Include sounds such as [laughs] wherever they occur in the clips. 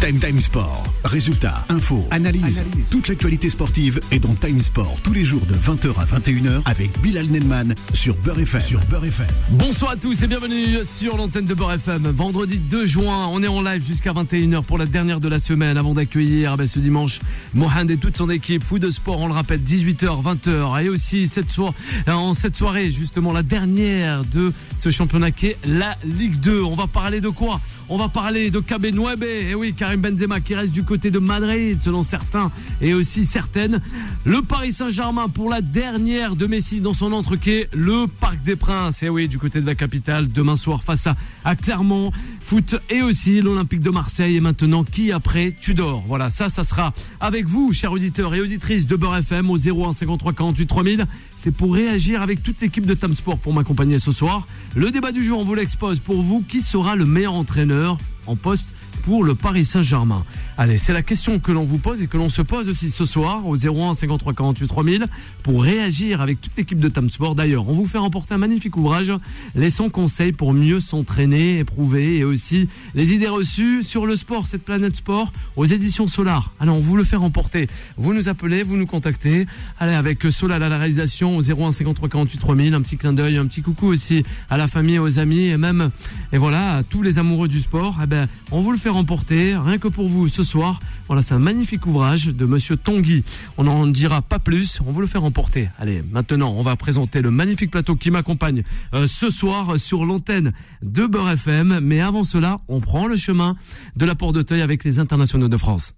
Time Time Sport. Résultats, infos, analyse. Toute l'actualité sportive est dans Time Sport tous les jours de 20h à 21h avec Bilal Nelman sur Beurre FM. Sur Beurre FM. Bonsoir à tous et bienvenue sur l'antenne de Beurre FM. Vendredi 2 juin, on est en live jusqu'à 21h pour la dernière de la semaine avant d'accueillir eh ben, ce dimanche Mohamed et toute son équipe. Foot de sport, on le rappelle, 18h, 20h. Et aussi cette soir, en cette soirée, justement, la dernière de ce championnat qui est la Ligue 2. On va parler de quoi? On va parler de Kabe Nuebe. Et oui, Karim Benzema qui reste du côté de Madrid, selon certains et aussi certaines. Le Paris Saint-Germain pour la dernière de Messi dans son entrequet, le Parc des Princes. Et oui, du côté de la capitale, demain soir face à, Clermont. Foot et aussi l'Olympique de Marseille. Et maintenant, qui après Tudor? Voilà, ça, ça sera avec vous, chers auditeurs et auditrices de Beurre FM au 01 53 48 3000 c'est pour réagir avec toute l'équipe de Tam Sport pour m'accompagner ce soir. Le débat du jour, on vous l'expose pour vous. Qui sera le meilleur entraîneur en poste pour le Paris Saint-Germain? Allez, c'est la question que l'on vous pose et que l'on se pose aussi ce soir au 01 53 48 3000 pour réagir avec toute l'équipe de Tam Sport. D'ailleurs, on vous fait remporter un magnifique ouvrage, les 100 conseils pour mieux s'entraîner, éprouver et aussi les idées reçues sur le sport, cette planète sport aux éditions Solar. Alors, on vous le fait remporter. Vous nous appelez, vous nous contactez. Allez, avec Solar à la réalisation au 01 53 48 3000, un petit clin d'œil, un petit coucou aussi à la famille, aux amis et même, et voilà, à tous les amoureux du sport. Eh ben, on vous le fait remporter, rien que pour vous soir. Voilà, c'est un magnifique ouvrage de monsieur Tanguy. On n'en dira pas plus, on vous le fait remporter. Allez, maintenant, on va présenter le magnifique plateau qui m'accompagne euh, ce soir sur l'antenne de Beurre FM. Mais avant cela, on prend le chemin de la Porte d'Auteuil avec les internationaux de France.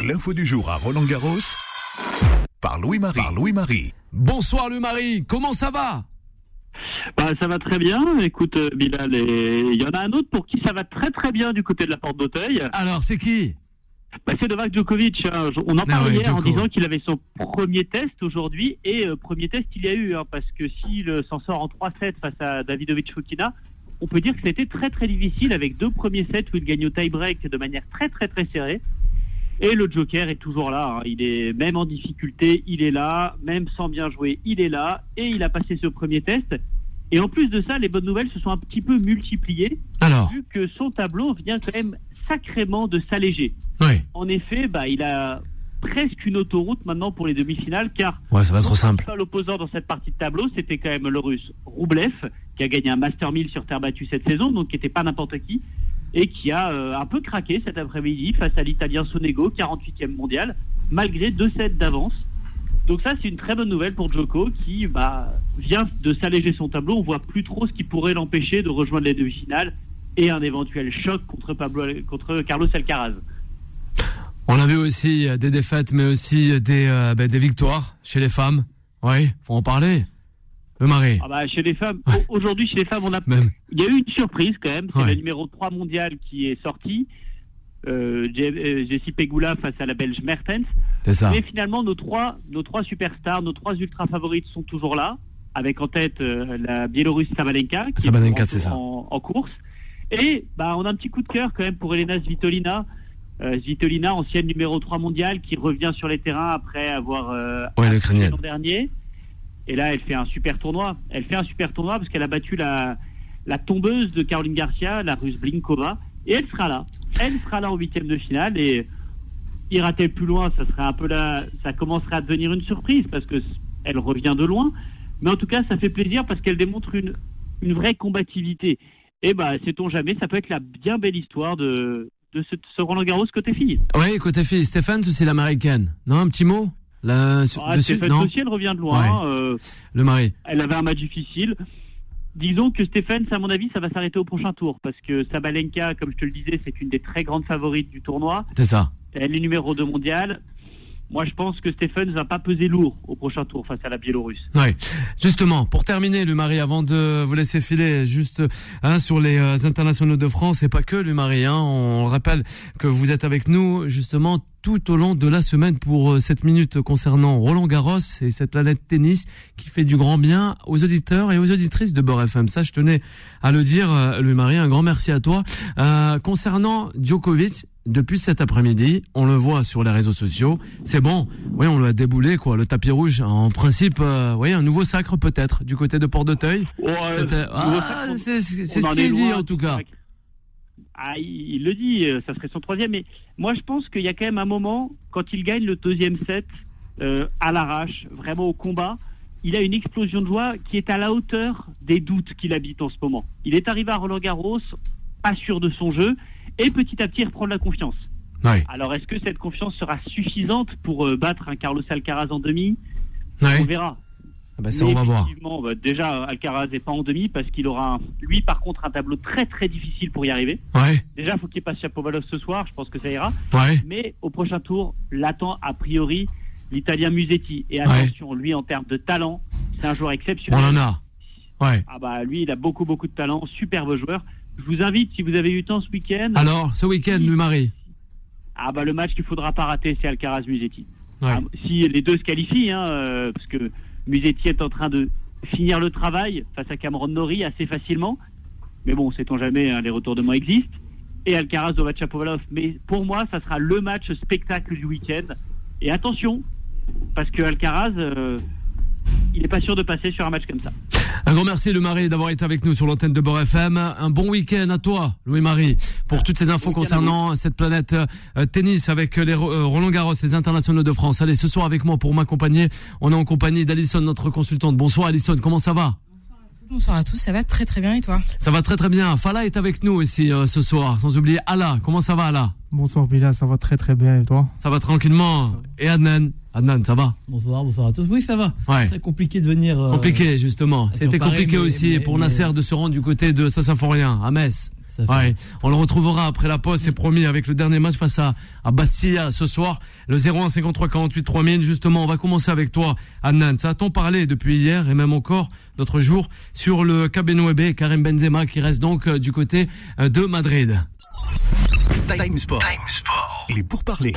L'info du jour à Roland Garros par Louis-Marie. Par Louis-Marie. Bonsoir Louis-Marie, comment ça va? Bah, ça va très bien. Écoute, euh, Bilal, et il y en a un autre pour qui ça va très très bien du côté de la porte d'Auteuil. Alors, c'est qui? Bah, c'est Novak Djokovic. hein. On en Ah parlait hier en disant qu'il avait son premier test aujourd'hui et euh, premier test il y a eu hein, parce que s'il euh, s'en sort en 3-7 face à Davidovic Fokina, on peut dire que c'était très très difficile avec deux premiers sets où il gagne au tie-break de manière très très très serrée. Et le Joker est toujours là. hein. Il est même en difficulté, il est là, même sans bien jouer, il est là et il a passé ce premier test. Et en plus de ça, les bonnes nouvelles se sont un petit peu multipliées Alors, vu que son tableau vient quand même sacrément de s'alléger. oui. En effet, bah, il a presque une autoroute maintenant pour les demi-finales, car Ouais, ça va être simple. l'opposant dans cette partie de tableau, c'était quand même le russe Roublev, qui a gagné un Master 1000 sur terre battue cette saison, donc qui n'était pas n'importe qui, et qui a euh, un peu craqué cet après-midi face à l'Italien Sonego, 48e mondial, malgré deux sets d'avance. Donc ça, c'est une très bonne nouvelle pour Djoko, qui bah, vient de s'alléger son tableau. On voit plus trop ce qui pourrait l'empêcher de rejoindre les demi-finales et un éventuel choc contre, Pablo, contre Carlos Alcaraz. On a vu aussi des défaites, mais aussi des, euh, ben, des victoires chez les femmes. Oui, faut en parler. Le mari. Ah bah, chez les femmes, au- aujourd'hui chez les femmes, on a, Même. il y a eu une surprise quand même. C'est Ouais. le numéro 3 mondial qui est sorti. Euh, euh, Jessie Pegula face à la Belge Mertens. C'est ça. Mais finalement, nos trois, nos trois superstars, nos trois ultra favorites sont toujours là, avec en tête euh, la Biélorusse Sabalenka, qui Sabalenka, est c'est ça. en, en course. Et bah, on a un petit coup de cœur quand même pour Elena Svitolina. Euh, Svitolina, ancienne numéro 3 mondiale, qui revient sur les terrains après avoir euh, Ouais, l'an dernier. Et là, elle fait un super tournoi. Elle fait un super tournoi parce qu'elle a battu la, la tombeuse de Caroline Garcia, la russe Blinkova. Et elle sera là. Elle sera là en huitième de finale. Et ira-t-elle plus loin Ça serait un peu là. Ça commencerait à devenir une surprise parce que elle revient de loin. Mais en tout cas, ça fait plaisir parce qu'elle démontre une, une vraie combativité. Et bah, sait-on jamais, ça peut être la bien belle histoire de, de ce, ce Roland Garros côté fille. Oui, côté fille, Stéphane, c'est l'américaine. Non, un petit mot? Sur- Ah, dessus Stéphane Non, elle revient de loin. euh, le mari. elle avait un match difficile. Disons que Stéphane, à mon avis, ça va s'arrêter au prochain tour parce que Sabalenka, comme je te le disais, c'est une des très grandes favorites du tournoi. C'est ça. Elle est numéro 2 mondial. Moi, je pense que Stéphane ne va pas peser lourd au prochain tour face à la Biélorusse. Oui. Justement, pour terminer, le mari, avant de vous laisser filer, juste hein, sur les euh, internationaux de France, et pas que le mari, hein, on rappelle que vous êtes avec nous justement tout au long de la semaine pour euh, cette minute concernant Roland Garros et cette planète tennis qui fait du grand bien aux auditeurs et aux auditrices de Beurre FM. Ça, je tenais à le dire, euh, le mari, un grand merci à toi. Euh, concernant Djokovic, depuis cet après-midi, on le voit sur les réseaux sociaux. C'est bon, oui, on l'a déboulé quoi, le tapis rouge. En principe, euh, oui, un nouveau sacre peut-être du côté de Port d'Auteuil. C'était- euh, Ah, c'est ce en qui est dit loin en tout cas. Ah, il, le dit, euh, ça serait son troisième. Mais moi, je pense qu'il y a quand même un moment, quand il gagne le deuxième set euh, à l'arrache, vraiment au combat, il a une explosion de joie qui est à la hauteur des doutes qu'il habite en ce moment. Il est arrivé à Roland Garros, pas sûr de son jeu, et petit à petit, il reprend de la confiance. Ouais. Alors, est-ce que cette confiance sera suffisante pour euh, battre un Carlos Alcaraz en demi? Ouais. On verra. Ah bah ça, Mais on va voir. bah, déjà, Alcaraz n'est pas en demi parce qu'il aura, un- lui, par contre, un tableau très très difficile pour y arriver. Ouais. Déjà, il faut qu'il passe Chapovalov ce soir, je pense que ça ira. Ouais. Mais au prochain tour, l'attend a priori l'Italien Musetti. Et attention, lui, en termes de talent, c'est un joueur On exceptionnel. en a. Ouais. Ah bah lui, il a beaucoup beaucoup de talent, superbe joueur. Je vous invite, si vous avez eu le temps ce week-end, Alors, ce week-end, Oui. Marie. ah bah le match qu'il faudra pas rater, c'est Alcaraz Musetti. Ouais. Ah, si les deux se qualifient, hein, euh, parce que Musetti est en train de finir le travail face à Cameron Norrie assez facilement. Mais bon, sait-on jamais, hein, les retournements existent. Et Alcaraz Chapovalov. Mais pour moi, ça sera le match spectacle du week-end. Et attention, parce que Alcaraz, euh, il n'est pas sûr de passer sur un match comme ça. Un grand merci, le Marie, d'avoir été avec nous sur l'antenne de Beurre FM. Un bon week-end à toi, Louis-Marie, pour toutes ces infos concernant cette planète euh, tennis avec les Ro- euh, Roland Garros, les internationaux de France. Allez, ce soir avec moi pour m'accompagner, on est en compagnie d'Alison, notre consultante. Bonsoir, Alison, comment ça va? Bonsoir à tous, ça va très très bien et toi? Ça va très très bien. Fala est avec nous aussi euh, ce soir, sans oublier Allah. Comment ça va, Allah Bonsoir Bilal, ça va très très bien et toi? Ça va tranquillement. Et Adnan? Adnan, ça va Bonsoir, bonsoir à tous. Oui, ça va. Ouais. Très compliqué de venir. euh, Compliqué, justement. C'était compliqué mais- aussi mais- pour mais- Nasser de se rendre du côté de Saint-Symphorien, à Metz. Ouais, on le retrouvera après la pause, c'est promis, avec le dernier match face à, à Bastia ce soir. Le 01 53 48 3000. Justement, on va commencer avec toi, Adnan. Ça a-t-on parlé depuis hier et même encore d'autres jours sur le Cabenouebe et Karim Benzema qui reste donc euh, du côté euh, de Madrid? Time Sport. Les pourparlers.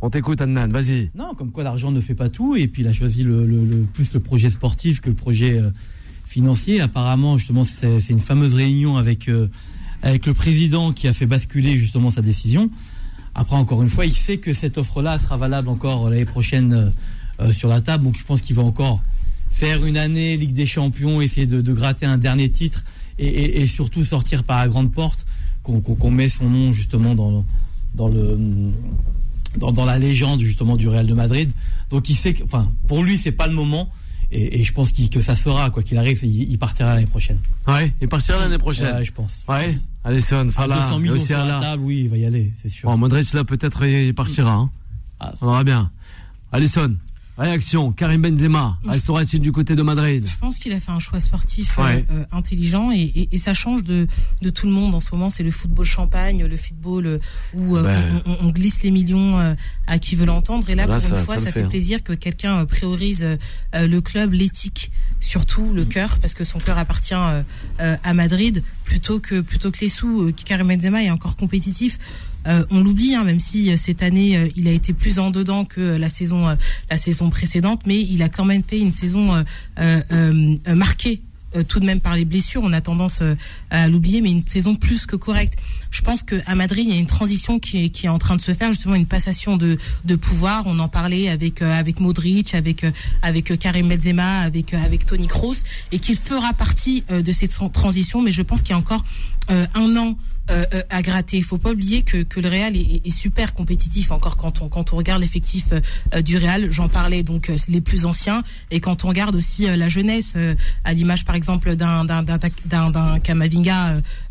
On t'écoute, Adnan, vas-y. Non, comme quoi l'argent ne fait pas tout. Et puis il a choisi le, le- le- plus le projet sportif que le projet euh, financier. Apparemment, justement, c'est c'est une fameuse réunion avec, euh, avec le président qui a fait basculer justement sa décision. Après, encore une fois, il sait que cette offre-là sera valable encore l'année prochaine euh, euh, sur la table. Donc je pense qu'il va encore faire une année Ligue des Champions, essayer de, de gratter un dernier titre et, et- et surtout sortir par la grande porte, qu'on qu'on met son nom justement dans, dans le dans, dans la légende justement du Real de Madrid. Donc il sait que, enfin, pour lui c'est pas le moment et, et je pense qu'il- que ça sera quoi qu'il arrive, il, il partira l'année prochaine. Ouais, il partira l'année prochaine. Ouais, je pense. Ouais, À Fala, 200 et millions aussi sur la table, oui, il va y aller, c'est sûr. Bon, Modric, là, peut-être, il partira. Hein. Ah, On verra bien. Alison, réaction. Karim Benzema restera-t-il du côté de Madrid? Je pense qu'il a fait un choix sportif euh, Ouais. euh, intelligent et, et- et ça change de, de tout le monde en ce moment. C'est le football champagne, le football euh, où euh, Ben. on, on- glisse les millions euh, à qui veut l'entendre. Et là, Là, pour ça- une fois, ça fait fait, hein. plaisir que quelqu'un priorise le club, l'éthique, surtout le cœur, parce que son cœur appartient à Madrid plutôt que plutôt que les sous. Karim Benzema est encore compétitif. Euh, on l'oublie, hein, même si euh, cette année euh, il a été plus en dedans que la saison la saison précédente, mais il a quand même fait une saison marquée tout de même par les blessures. On a tendance à l'oublier, mais une saison plus que correcte. Je pense que à Madrid, il y a une transition qui est, qui est en train de se faire, justement une passation de, de pouvoir. On en parlait avec avec Modric, avec avec Karim Benzema, avec avec Tony Kroos, et qu'il fera partie de cette tran- transition. Mais je pense qu'il y a encore un an euh, euh, à gratter. Il faut pas oublier que, que le Real est, est- est super compétitif encore quand on quand on regarde l'effectif euh, du Real. J'en parlais donc euh, les plus anciens et quand on regarde aussi la jeunesse, à l'image par exemple d'un d'un d'un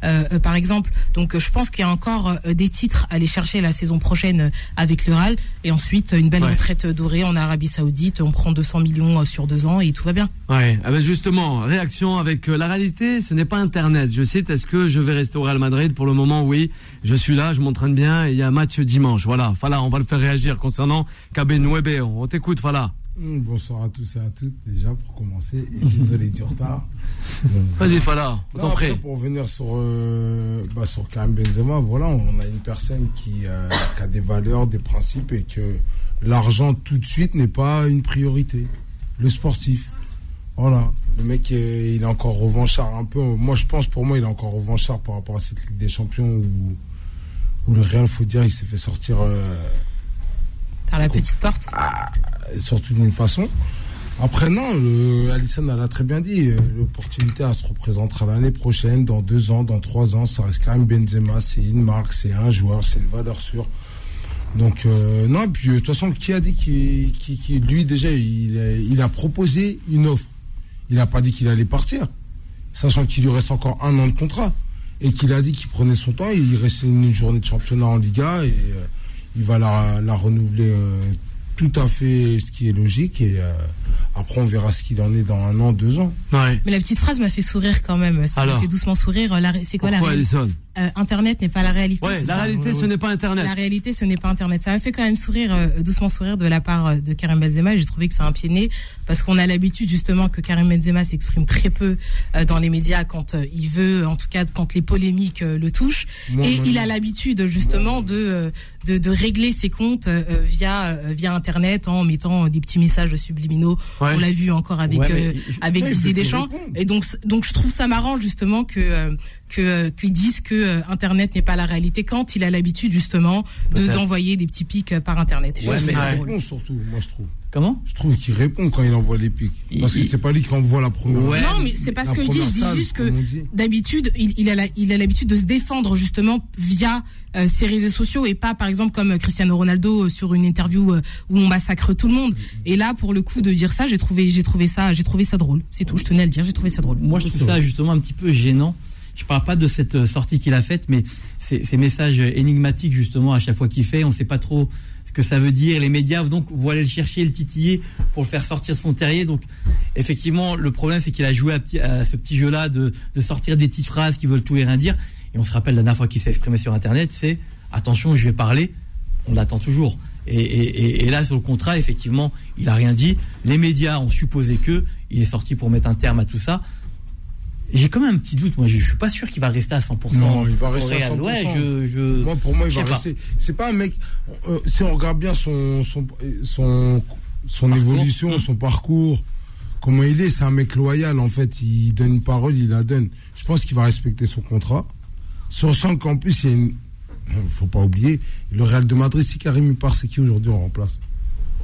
euh, par exemple. Donc je pense qu'il y a encore des titres à aller chercher la saison prochaine avec le Real et ensuite une belle Ouais. retraite dorée en Arabie Saoudite. On prend 200 millions sur deux ans et tout va bien. Ouais, ah ben justement, réaction avec la réalité, ce n'est pas Internet. Je cite, est-ce que je vais rester au Real Madrid Pour le moment, oui, je suis là, je m'entraîne bien, et il y a un match dimanche. Voilà, Fala, on va le faire réagir concernant Cabenouebe. On t'écoute, Fala. Mm, Bonsoir à tous et à toutes, déjà pour commencer, et désolé du retard. [laughs] Vas-y, Fala, on pour revenir sur, euh, bah, sur Karim Benzema, voilà, on a une personne qui, euh, qui a des valeurs, des principes et que l'argent tout de suite n'est pas une priorité. Le sportif. Voilà. Le mec, est- il est encore revanchard un peu. Moi, je pense, pour moi, il est encore revanchard par rapport à cette Ligue des Champions où, où le Real, faut dire, il s'est fait sortir euh, Par la petite porte. surtout d'une façon. Après, non, le, Alison elle a très bien dit. euh, L'opportunité, elle se représentera l'année prochaine, dans deux ans, dans trois ans. Ça reste quand même Benzema, c'est une marque, c'est un joueur, c'est une valeur sûre. Donc, euh, non, et puis, euh, de toute façon, qui a dit qu'il, lui, déjà, il a proposé une offre. Il n'a pas dit qu'il allait partir, sachant qu'il lui reste encore un an de contrat. Et qu'il a dit qu'il prenait son temps, il reste une journée de championnat en Liga, et euh, il va la, la renouveler euh, tout à fait, ce qui est logique. Et euh, après, on verra ce qu'il en est dans un an, deux ans. Ouais. Mais la petite phrase m'a fait sourire quand même. Ça m'a fait doucement sourire. C'est quoi Pourquoi la réalité Euh, Internet n'est pas la réalité. Ouais, la ça réalité, ce n'est pas Internet. La réalité, ce n'est pas Internet. Ça m'a fait quand même sourire, euh, doucement sourire de la part euh, de Karim Benzema. J'ai trouvé que c'est un pied nez parce qu'on a l'habitude justement que Karim Benzema s'exprime très peu euh, dans les médias quand euh, il veut, en tout cas quand les polémiques euh, le touchent. Moi, Et moi, il a l'habitude justement de, de de régler ses comptes euh, via euh, via Internet en mettant des petits messages subliminaux. Ouais. On l'a vu encore avec Ouais, euh, avec Didier Deschamps. Et donc, donc je trouve ça marrant justement que euh, que euh, qu'ils disent que euh, Internet n'est pas la réalité quand il a l'habitude justement de d'envoyer des petits pics euh, par Internet. Ouais, mais- ça répond surtout, moi je trouve. Comment? Je trouve qu'il répond quand il envoie les pics. Parce que c'est pas lui qui envoie la première. Ouais. Non, mais c'est pas ce que je dis. Je dis juste que d'habitude, il, il a la- il a l'habitude de se défendre justement via euh, ses réseaux sociaux et pas par exemple comme Cristiano Ronaldo euh, sur une interview euh, où on massacre tout le monde. Et là, pour le coup de dire ça, j'ai trouvé, j'ai trouvé ça, j'ai trouvé ça drôle. C'est tout. Je tenais à le dire. J'ai trouvé ça drôle. Moi, je trouve ça justement un petit peu gênant. Je parle pas de cette euh, sortie qu'il a faite, mais ces, messages énigmatiques justement à chaque fois qu'il fait, on sait pas trop ce que ça veut dire. Les médias donc vont aller le chercher, le titiller pour le faire sortir son terrier. Donc effectivement, le problème c'est qu'il a joué à, ce petit jeu-là de, sortir des petites phrases qui veulent tout et rien dire. Et on se rappelle la dernière fois qu'il s'est exprimé sur Internet, c'est attention, je vais parler. On l'attend toujours. Et, là, sur le contrat, effectivement, il a rien dit. Les médias ont supposé que il est sorti pour mettre un terme à tout ça. J'ai quand même un petit doute. Moi, je, je suis pas sûr qu'il va rester à 100%. Non, il va rester à Real. 100%. Ouais, je, je- Moi, pour moi, il va pas. rester. C'est pas un mec. euh, si on regarde bien son son son, son Parcours. évolution, son parcours, comment il est, c'est un mec loyal. En fait, il donne une parole, il la donne. Je pense qu'il va respecter son contrat. Sachant qu'en plus, il y a une. Faut pas oublier, le Real de Madrid, si Karim c'est qui aujourd'hui en remplace?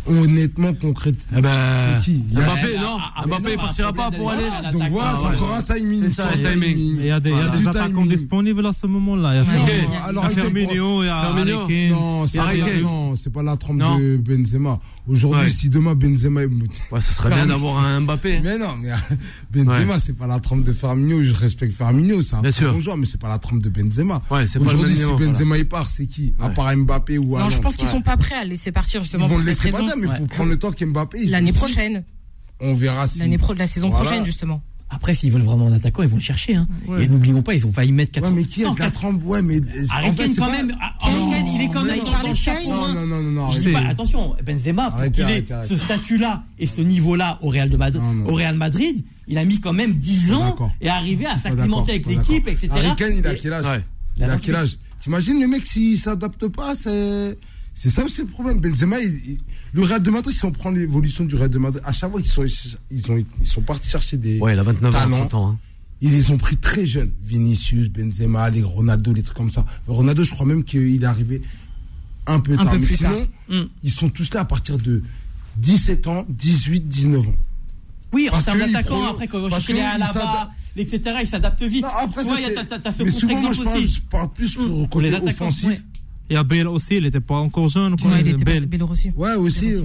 Honnêtement, concrètement. Eh ben, C'est qui a- Mbappé, non Ah, ah, Mbappé non, partira pas pour aller. Ah, Donc voilà, c'est encore un timing. C'est ça, c'est le un timing. Mais il y a des, il y a Voilà. des attaquants timing. disponibles à ce moment-là. Il y a, Firmino, alors, il y a. Harry. Non, c'est pas, Kane. non, c'est pas la trempe de Benzema. Aujourd'hui, Ouais. si demain Benzema est Ouais, ça serait bien d'avoir un Mbappé. Mais non, mais Benzema, Ouais. c'est pas la trempe de Firmino. Je respecte Firmino, c'est un Bien très sûr. bon joueur, mais c'est pas la trempe de Benzema. Ouais, Aujourd'hui, si. Benzema il part, c'est qui? À part Mbappé ou Non, je pense qu'ils sont pas prêts à laisser partir justement pour le cette raison. Mais il faut Ouais. prendre le temps qu'Mbappé. L'année prochaine, On verra si. l'année pro, la saison Voilà. prochaine justement. Après, s'ils veulent vraiment un attaquant, ils vont le chercher. Hein. Ouais. Et n'oublions pas, ils ont failli mettre 4 Ouais, mais qui a de la trempe Ouais, mais. Harry en fait, Kane, quand pas- même. Ah, Kane, il est quand même non. dans, le de chapeau. Non, hein. non, non, non, non. Je pas, attention, Benzema, pour qu'il ait ce statut-là et ce niveau-là au Real de Madrid, Non, non. au Real Madrid, il a mis quand même 10 ans et arrivé à Pas s'acclimater avec l'équipe, etc. Harry Kane, il a quel âge? Ouais. Il a 28. quel âge? T'imagines le mec s'il s'adapte pas, c'est c'est ça aussi le problème. Benzema, il- il- le Real de Madrid, si on prend l'évolution du Real de Madrid, à chaque fois qu'ils sont ils ont ils sont partis chercher des Ouais, il a 29 ans, talents, 30 ans. hein. ils les ont pris très jeunes. Vinicius, Benzema, les Ronaldo, les trucs comme ça. Ronaldo, je crois même qu'il est arrivé un peu Un tard. peu Mais plus sinon, tard. Hmm. ils sont tous là à partir de 17 ans, 18, 19 ans. Oui, en Parce termes d'attaquant, après, quand que il Alaba, s'adapte- etc., il s'adapte vite. Non, après, ça, Ouais, c'est- t'as- mais souvent, moi, je parle, aussi. je parle plus pour le Pour côté les attaquants, offensif. ouais. Il y a Bale aussi, il n'était pas encore jeune. Quoi. Ouais, il était Bale. Bale aussi. Ouais, aussi.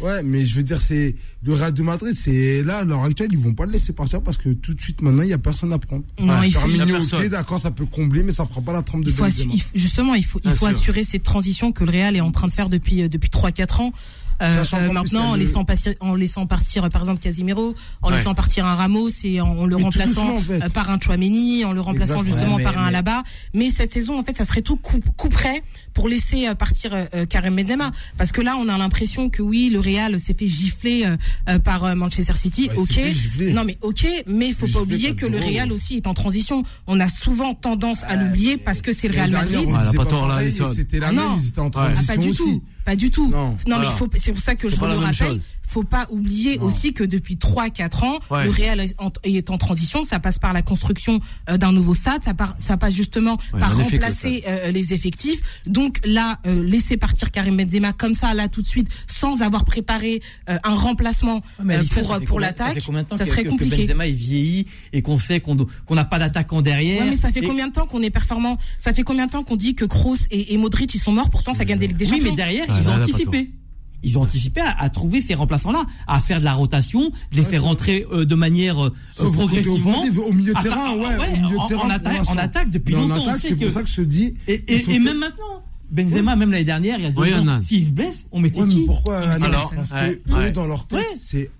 Ouais, mais je veux dire, c'est le Real de Madrid, c'est là, à l'heure actuelle, ils vont pas le laisser partir parce que tout de suite, maintenant, il y a personne à prendre. Non, il faut, ok, d'accord, ça peut combler, mais ça fera pas la trempe de il faut Benzema. justement, il faut, il faut assurer cette transition que le Real est en train de faire depuis euh, depuis trois quatre ans. Euh, euh, maintenant, en le- laissant partir, en laissant partir, par exemple Casimiro, en Ouais. laissant partir un Ramos et en, en le Mais remplaçant en fait. euh, par un Chouameni, en le remplaçant Exactement. justement Ouais, par un mais- là-bas. Mais cette saison, en fait, ça serait tout coup, coup près pour laisser euh, partir Karim Benzema, parce que là, on a l'impression que oui, le Real s'est fait gifler par euh, Manchester City. Ouais, ok, non mais ok, mais il faut pas oublier pas que le. Real aussi est en transition. On a souvent tendance à l'oublier parce que c'est le Real Madrid. C'était la Ah même, non. ils étaient en Ouais. Ah, transition pas du aussi. tout, pas du tout. Non. mais Voilà. il faut, c'est pour ça que je le rappelle. Faut pas oublier aussi que depuis 3-4 ans, Ouais. le Real est en, est en transition. Ça passe par la construction euh, d'un nouveau stade. Ça, par- ça passe justement Ouais, par remplacer euh, les effectifs. Donc là, euh, laisser partir Karim Benzema comme ça, là tout de suite, sans avoir préparé euh, un remplacement Mais euh, pour, Ça l'attaque, ça serait que, compliqué. que Benzema est vieilli et qu'on sait qu'on n'a pas d'attaquant derrière. Ouais, mais ça fait Et- combien de temps qu'on est performant? Ça fait combien de temps qu'on dit que Kroos et, et Modric ils sont morts? Pourtant, ça gagne des des Oui, mais derrière, Ah, ils là, ont anticipé. Ils ont anticipé à, à trouver ces remplaçants-là, à faire de la rotation, de les faire rentrer euh, de manière euh, progressivement. au milieu de Attends, terrain, ouais, ouais, au milieu de en- terrain, en attaque- en attaque, depuis Mais longtemps, c'est que- pour ça que je te dis. Et, même maintenant, Benzema, même l'année dernière, il y a deux Oui, ans, s'il se blesse, on mettait Ouais, mais qui? pourquoi Parce que ouais. eux, dans leur tête, c'est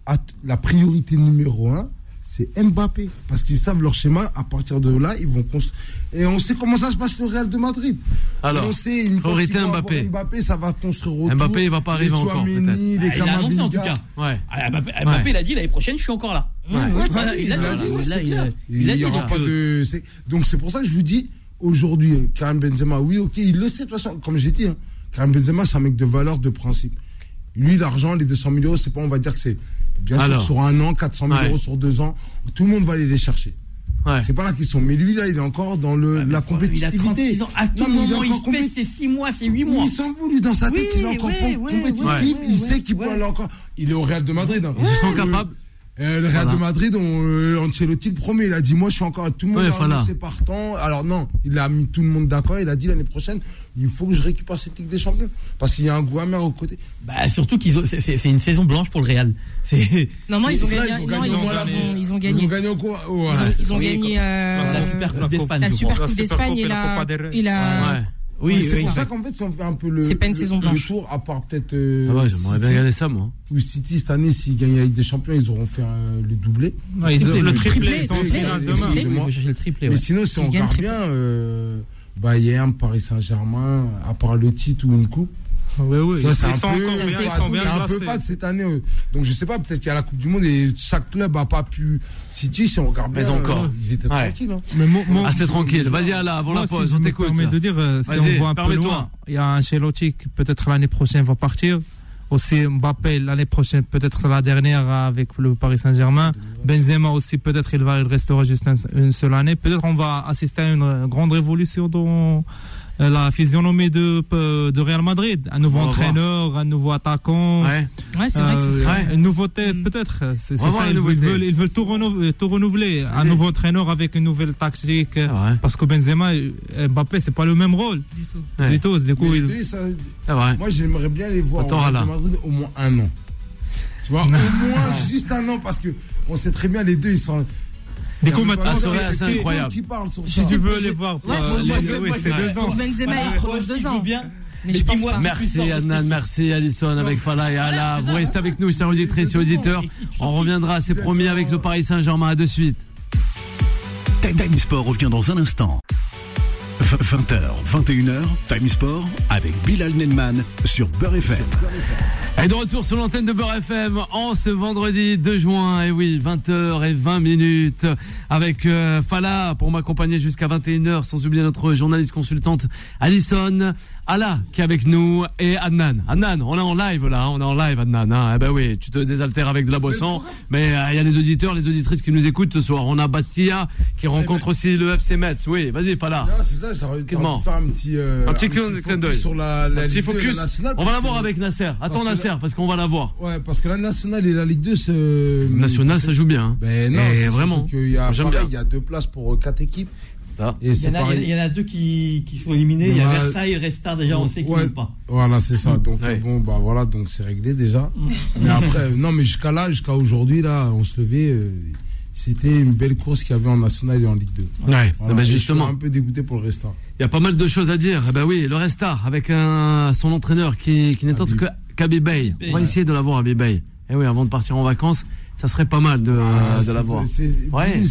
la priorité numéro un, c'est Mbappé. Parce qu'ils savent leur schéma. À partir de là, ils vont construire. Et on sait comment ça se passe le Real de Madrid. Alors, Et on sait une fois Mbappé. Mbappé, ça va construire autour. Mbappé, il va pas arriver encore. Les Ah, il a annoncé en tout cas. Ouais. Ah, Mbappé, Mbappé, Ouais. il a dit l'année prochaine, je suis encore là. Ouais. Voilà, il a il dit, a dit, voilà, ouais, il a- c'est il a- il a Il dit y aura que- pas de. c'est- Donc c'est pour ça que je vous dis aujourd'hui, Karim Benzema, oui, ok, il le sait de toute façon, comme j'ai dit, hein, Karim Benzema, c'est un mec de valeur, de principe. Lui, l'argent, les 200 000 euros, c'est pas, on va dire que c'est bien Alors. sûr sur un an, 400 000 Ouais. euros sur deux ans, tout le monde va aller les chercher. Ouais. C'est pas la question. Mais lui, là, il est encore dans le, la Il a compétitivité. 36 ans. À tout Non, il moment, il encore se ses 6 mois, ses 8 Oui, mois. Il s'en fout, lui, dans sa tête, Oui, il est encore ouais, com- ouais, compétitif, ouais, il sait ouais, qu'il peut aller encore. Il est au Real de Madrid. hein. Ils se sont Le- capables. Euh, le Real Voilà. de Madrid, on, euh, Ancelotti le premier, il a dit moi je suis encore tout le monde Ouais, a voilà. annoncé partant. Alors non, il a mis tout le monde d'accord. Il a dit l'année prochaine, il faut que je récupère cette Ligue des Champions parce qu'il y a un goût amer au côté. Bah, surtout qu'ils ont, c'est, c'est- c'est une saison blanche pour le Real. C'est, Non, non, ils ont gagné. Ils ont, voilà, ils ont- ils ont Ils ont gagné. gagné au quoi Ils voilà. ont, ils ont Oui, gagné euh, la Super Coupe d'Espagne. la Super. Coupe d'Espagne et la Oui, c'est oui, pour ça qu'en fait, si on fait un peu le, C'est pas une le- saison le tour, à part peut-être euh, Ah ouais, j'aimerais bien City, gagner ça, moi. ou City cette année, s'ils gagnent la Ligue des Champions, ils auront fait euh, le doublé. Ouais, ils ont- Le le triplé, ils finale le demain. triplé. Il faut chercher le triplé. Mais sinon, si on regarde bien, euh, Bayern, Paris Saint-Germain, à part le titre ou une coupe, Oui, oui. Ils c'est un sont peu, encore bien, c'est ils sont bien un peu placés. fade cette année. euh. Donc je sais pas, peut-être qu'il y a la Coupe du Monde et chaque club a pas pu. City, si on regarde Mais bien, encore. euh, ils étaient Ouais. tranquilles. hein. Mais moi- moi- Assez tranquille. Vas-y, Allah, avant Moi, la si pause, je on t'écoute. permets de dire, euh, si on voit un peu loin, il y a Ancelotti qui peut-être l'année prochaine va partir. Aussi Mbappé l'année prochaine, peut-être la dernière avec le Paris Saint-Germain. Benzema aussi, peut-être il va, il restera juste un- une seule année. Peut-être on va assister à une grande révolution dans la physionomie de, euh, de Real Madrid. Un nouveau voir. entraîneur, un nouveau attaquant. Ouais. Ouais, c'est vrai que Euh, c'est ça. Ouais. Une nouveauté, Mm. peut-être. C'est ça, ils veulent, ils veulent, tout, renouveler, tout renouveler. Un nouveau entraîneur avec une nouvelle tactique. Parce que Benzema, et Mbappé, c'est pas le même rôle Du tout. Ouais. du tout. Du coup, il- ça- moi, j'aimerais bien les voir Attends, au Real Madrid au moins un an. Tu vois, au [laughs] moins juste un an parce que on sait très bien les deux, ils sont. A maintenant, Ah, c'est- incroyable. Qui parle sur si ça. tu veux les voir, euh, c'est deux ans. Benzema il prolonge deux ans. Mais Mais. Merci Adnan, merci Alison avec Fala et Allah. Vous restez avec nous, chers auditrices et auditeurs. On reviendra, c'est promis, avec le Paris Saint-Germain. À de suite. Time Time Sport revient dans un instant. 20h, 21h, Time Sport avec Bilal Nenman sur Beurre FM. Et de retour sur l'antenne de Beurre FM en ce vendredi 2 juin. Et oui, 20h20 minutes avec euh, Fala pour m'accompagner jusqu'à 21h, sans oublier notre journaliste consultante Alison. Allah qui est avec nous et Adnan. Adnan, on est en live là, on est en live Adnan. Hein. Eh ben oui, tu te désaltères avec de la boisson, mais euh, il y a les auditeurs, les auditrices qui nous écoutent ce soir. On a Bastia qui rencontre aussi le FC Metz. Oui, vas-y Fala. Non, c'est ça, de faire un petit, euh, Un petit clin- clin focus d'œil. sur la, la Un petit Ligue 2 et la focus. On va la voir que- avec Nasser. Attends parce Nasser, parce qu'on va la voir. Ouais, parce que la nationale et la Ligue 2, c'est. National, ça joue bien. hein. Ben non, Et c'est vraiment. vraiment. Il y a, J'aime pareil, bien. il y a deux places pour euh, quatre équipes. Ça. Et Il y, en a, pareil. il y en a deux qui, qui sont éliminés. Il y a. Versailles et Restart déjà, on sait qu'ils Ouais. pas. Voilà, c'est ça. Donc Ouais. euh, bon, bah voilà, donc c'est réglé déjà. mais après, euh, non, mais jusqu'à là, jusqu'à aujourd'hui, là, on se levait. euh, c'était une belle course qu'il y avait en national et en Ligue 2. Ouais, Voilà. eh ben Et je suis justement. un peu dégoûté pour le restant. Il y a pas mal de choses à dire. Eh ben oui, le Restart avec un, son entraîneur qui, qui n'est autre Habib. que qu'Habib Bey. On va Ouais. essayer de l'avoir Habib Bey. Et oui, avant de partir en vacances, ça serait pas mal de, Ah, de c'est- l'avoir. Ouais, le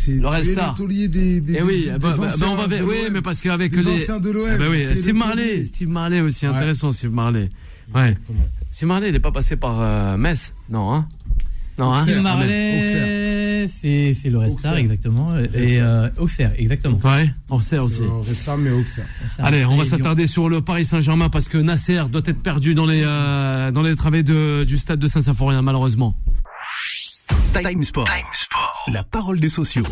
des, des, Et oui, des- bah, des bah, bah, anciens on va de ver- oui, l'OM. mais parce qu'avec Les les, anciens de l'OM. Eh oui, es le Steve Marley. Steve Marley aussi intéressant, Steve Marley. Ouais. Exactement. Steve Marley, il n'est pas passé par euh, Metz, non hein? Non, hein? Ah, Marley, c'est c'est le Auxerre. exactement. Et euh, Auxerre, exactement. Ouais, sait aussi. Ça, mais Auxerre. Allez, on va s'attarder sur le Paris Saint-Germain parce que Nasser doit être perdu dans les euh, dans les travées de, du stade de Saint-Symphorien malheureusement. Time Sport. La parole des sociaux.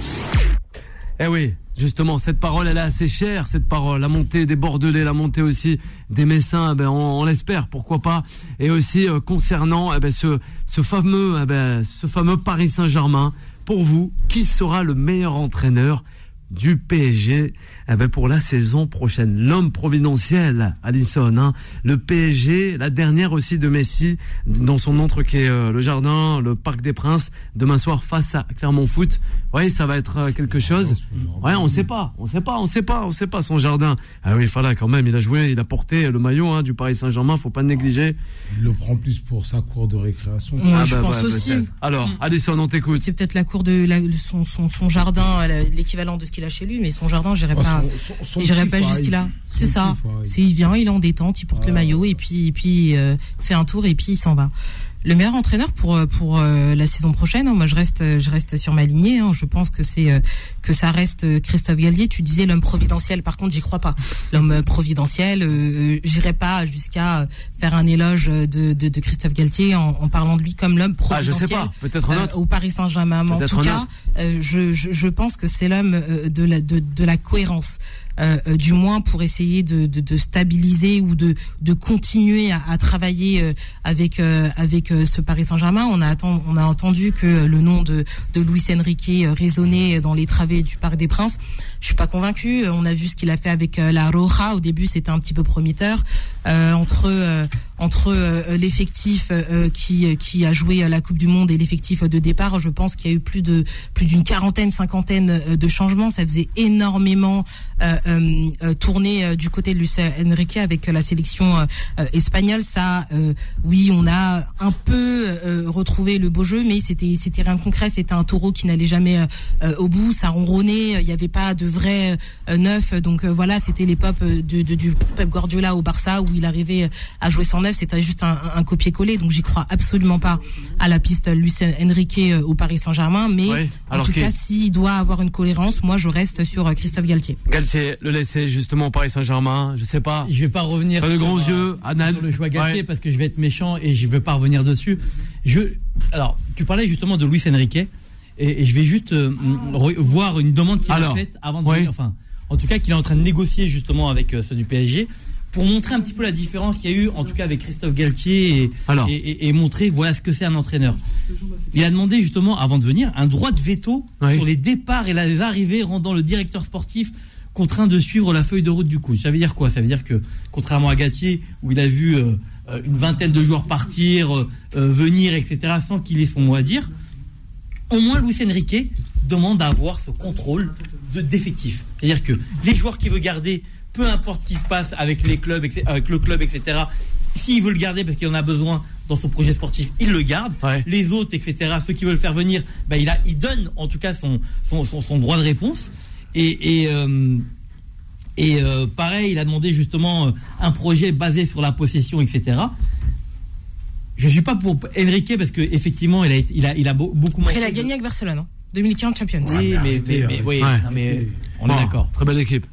Eh oui, justement, cette parole, elle est assez chère, cette parole. La montée des Bordelais, la montée aussi des Messins, ben, on, on l'espère, pourquoi pas. Et aussi euh, concernant eh ben, ce, ce fameux, eh ben, ce fameux Paris Saint-Germain. Pour vous, qui sera le meilleur entraîneur du PSG eh ben, pour la saison prochaine L'homme providentiel, Alisson. Hein. Le PSG, la dernière aussi de Messi, dans son entre qui est euh, le Jardin, le Parc des Princes, demain soir face à Clermont Foot. Oui, ça va être euh, quelque chose. Ouais, on sait pas, on sait pas, on sait pas, on sait pas son Jardin. Ah oui, il fallait quand même, il a joué, il a porté le maillot hein, du Paris Saint-Germain, faut pas le négliger. Il le prend plus pour sa cour de récréation. Ouais, Ah je bah, pense ouais, aussi. Alors, Alisson, on t'écoute. C'est peut-être la cour de la- son, son, son jardin, l'équivalent de ce qu'il a chez lui, mais son jardin, j'irai Ouais, pas, j'irai pas jusque-là. C'est ça. C'est il vient, il est en détente, il porte le maillot et puis, et puis euh, fait un tour et puis il s'en va. Le meilleur entraîneur pour euh, pour euh, la saison prochaine, hein, moi je reste je reste sur ma lignée. hein. je pense que c'est euh, que ça reste Christophe Galtier. Tu disais l'homme providentiel, par contre j'y crois pas. L'homme providentiel, euh, j'irai pas jusqu'à faire un éloge de, de, de Christophe Galtier en, en parlant de lui comme l'homme Ah, je providentiel. sais pas, peut-être un euh, au Paris Saint-Germain. En tout cas, euh, je, je, je pense que c'est l'homme de la, de, de la cohérence. Euh, euh, du moins pour essayer de, de, de stabiliser ou de, de continuer à, travailler euh, avec avec ce Paris Saint-Germain. On a entendu que le nom de, de Luis Enrique résonnait dans les travées du Parc des Princes. Je suis pas convaincue. On a vu ce qu'il a fait avec euh, la Roja. Au début, c'était un petit peu prometteur. Euh, entre euh, entre euh, l'effectif euh, qui qui a joué la Coupe du Monde et l'effectif de départ, je pense qu'il y a eu plus de plus d'une quarantaine, cinquantaine euh, de changements. Ça faisait énormément euh, euh, euh, tourner euh, du côté de Luis Enrique avec euh, la sélection euh, euh, espagnole. Ça, euh, oui, on a un peu euh, retrouvé le beau jeu, mais c'était c'était rien de concret. C'était un taureau qui n'allait jamais euh, euh, au bout. Ça ronronnait. Il n'y avait pas de vrai euh, neuf. Donc euh, voilà, c'était l'époque euh, de, de, du Pep Guardiola au Barça où il arrivait à jouer sans neuf. C'était juste un, un copier-coller. Donc j'y crois absolument pas à la piste Luis Enrique euh, au Paris Saint-Germain. Mais en tout cas, s'il doit avoir une cohérence, moi je reste sur euh, Christophe Galtier. Galtier, le laisser justement au Paris Saint-Germain, je sais pas. Je vais pas revenir Pas de sur, grands euh, yeux, sur le choix Galtier Ouais. parce que je vais être méchant et je veux pas revenir dessus. Je, alors, tu parlais justement de Luis Enrique et, et je vais juste euh, voir une demande qu'il a faite avant de ouais. venir. Enfin, en tout cas, qu'il est en train de négocier justement avec euh, ceux du PSG pour montrer un petit peu la différence qu'il y a eu, en tout cas avec Christophe Galtier et, Alors. et, et- et montrer voilà ce que c'est un entraîneur. Il a demandé justement avant de venir un droit de veto sur les départs et les arrivées, rendant le directeur sportif contraint de suivre la feuille de route du coach. Ça veut dire quoi? Ça veut dire que, contrairement à Galtier, où il a vu euh, euh, une vingtaine de joueurs partir, euh, venir, etc., sans qu'il ait son mot à dire, au moins Luis Enrique demande à avoir ce contrôle de d'effectifs. C'est-à-dire que les joueurs qu'il veut garder, peu importe ce qui se passe avec les clubs, avec le club, etc., s'il veut le garder parce qu'il en a besoin dans son projet sportif, il le garde. Ouais. Les autres, etc., ceux qui veulent faire venir, ben, il, a, il donne en tout cas son, son, son, son droit de réponse. Et, et, euh, et euh, pareil, il a demandé justement euh, un projet basé sur la possession, etc. Je suis pas pour Enrique parce que effectivement, il a, été- il a, il a beau- beaucoup Après, il a gagné avec Barcelone, hein. 2015 Champions. Oui, mais, mais, arrêtez, mais, arrêtez. oui, Ouais. non, mais on Bon, est d'accord. Très belle équipe.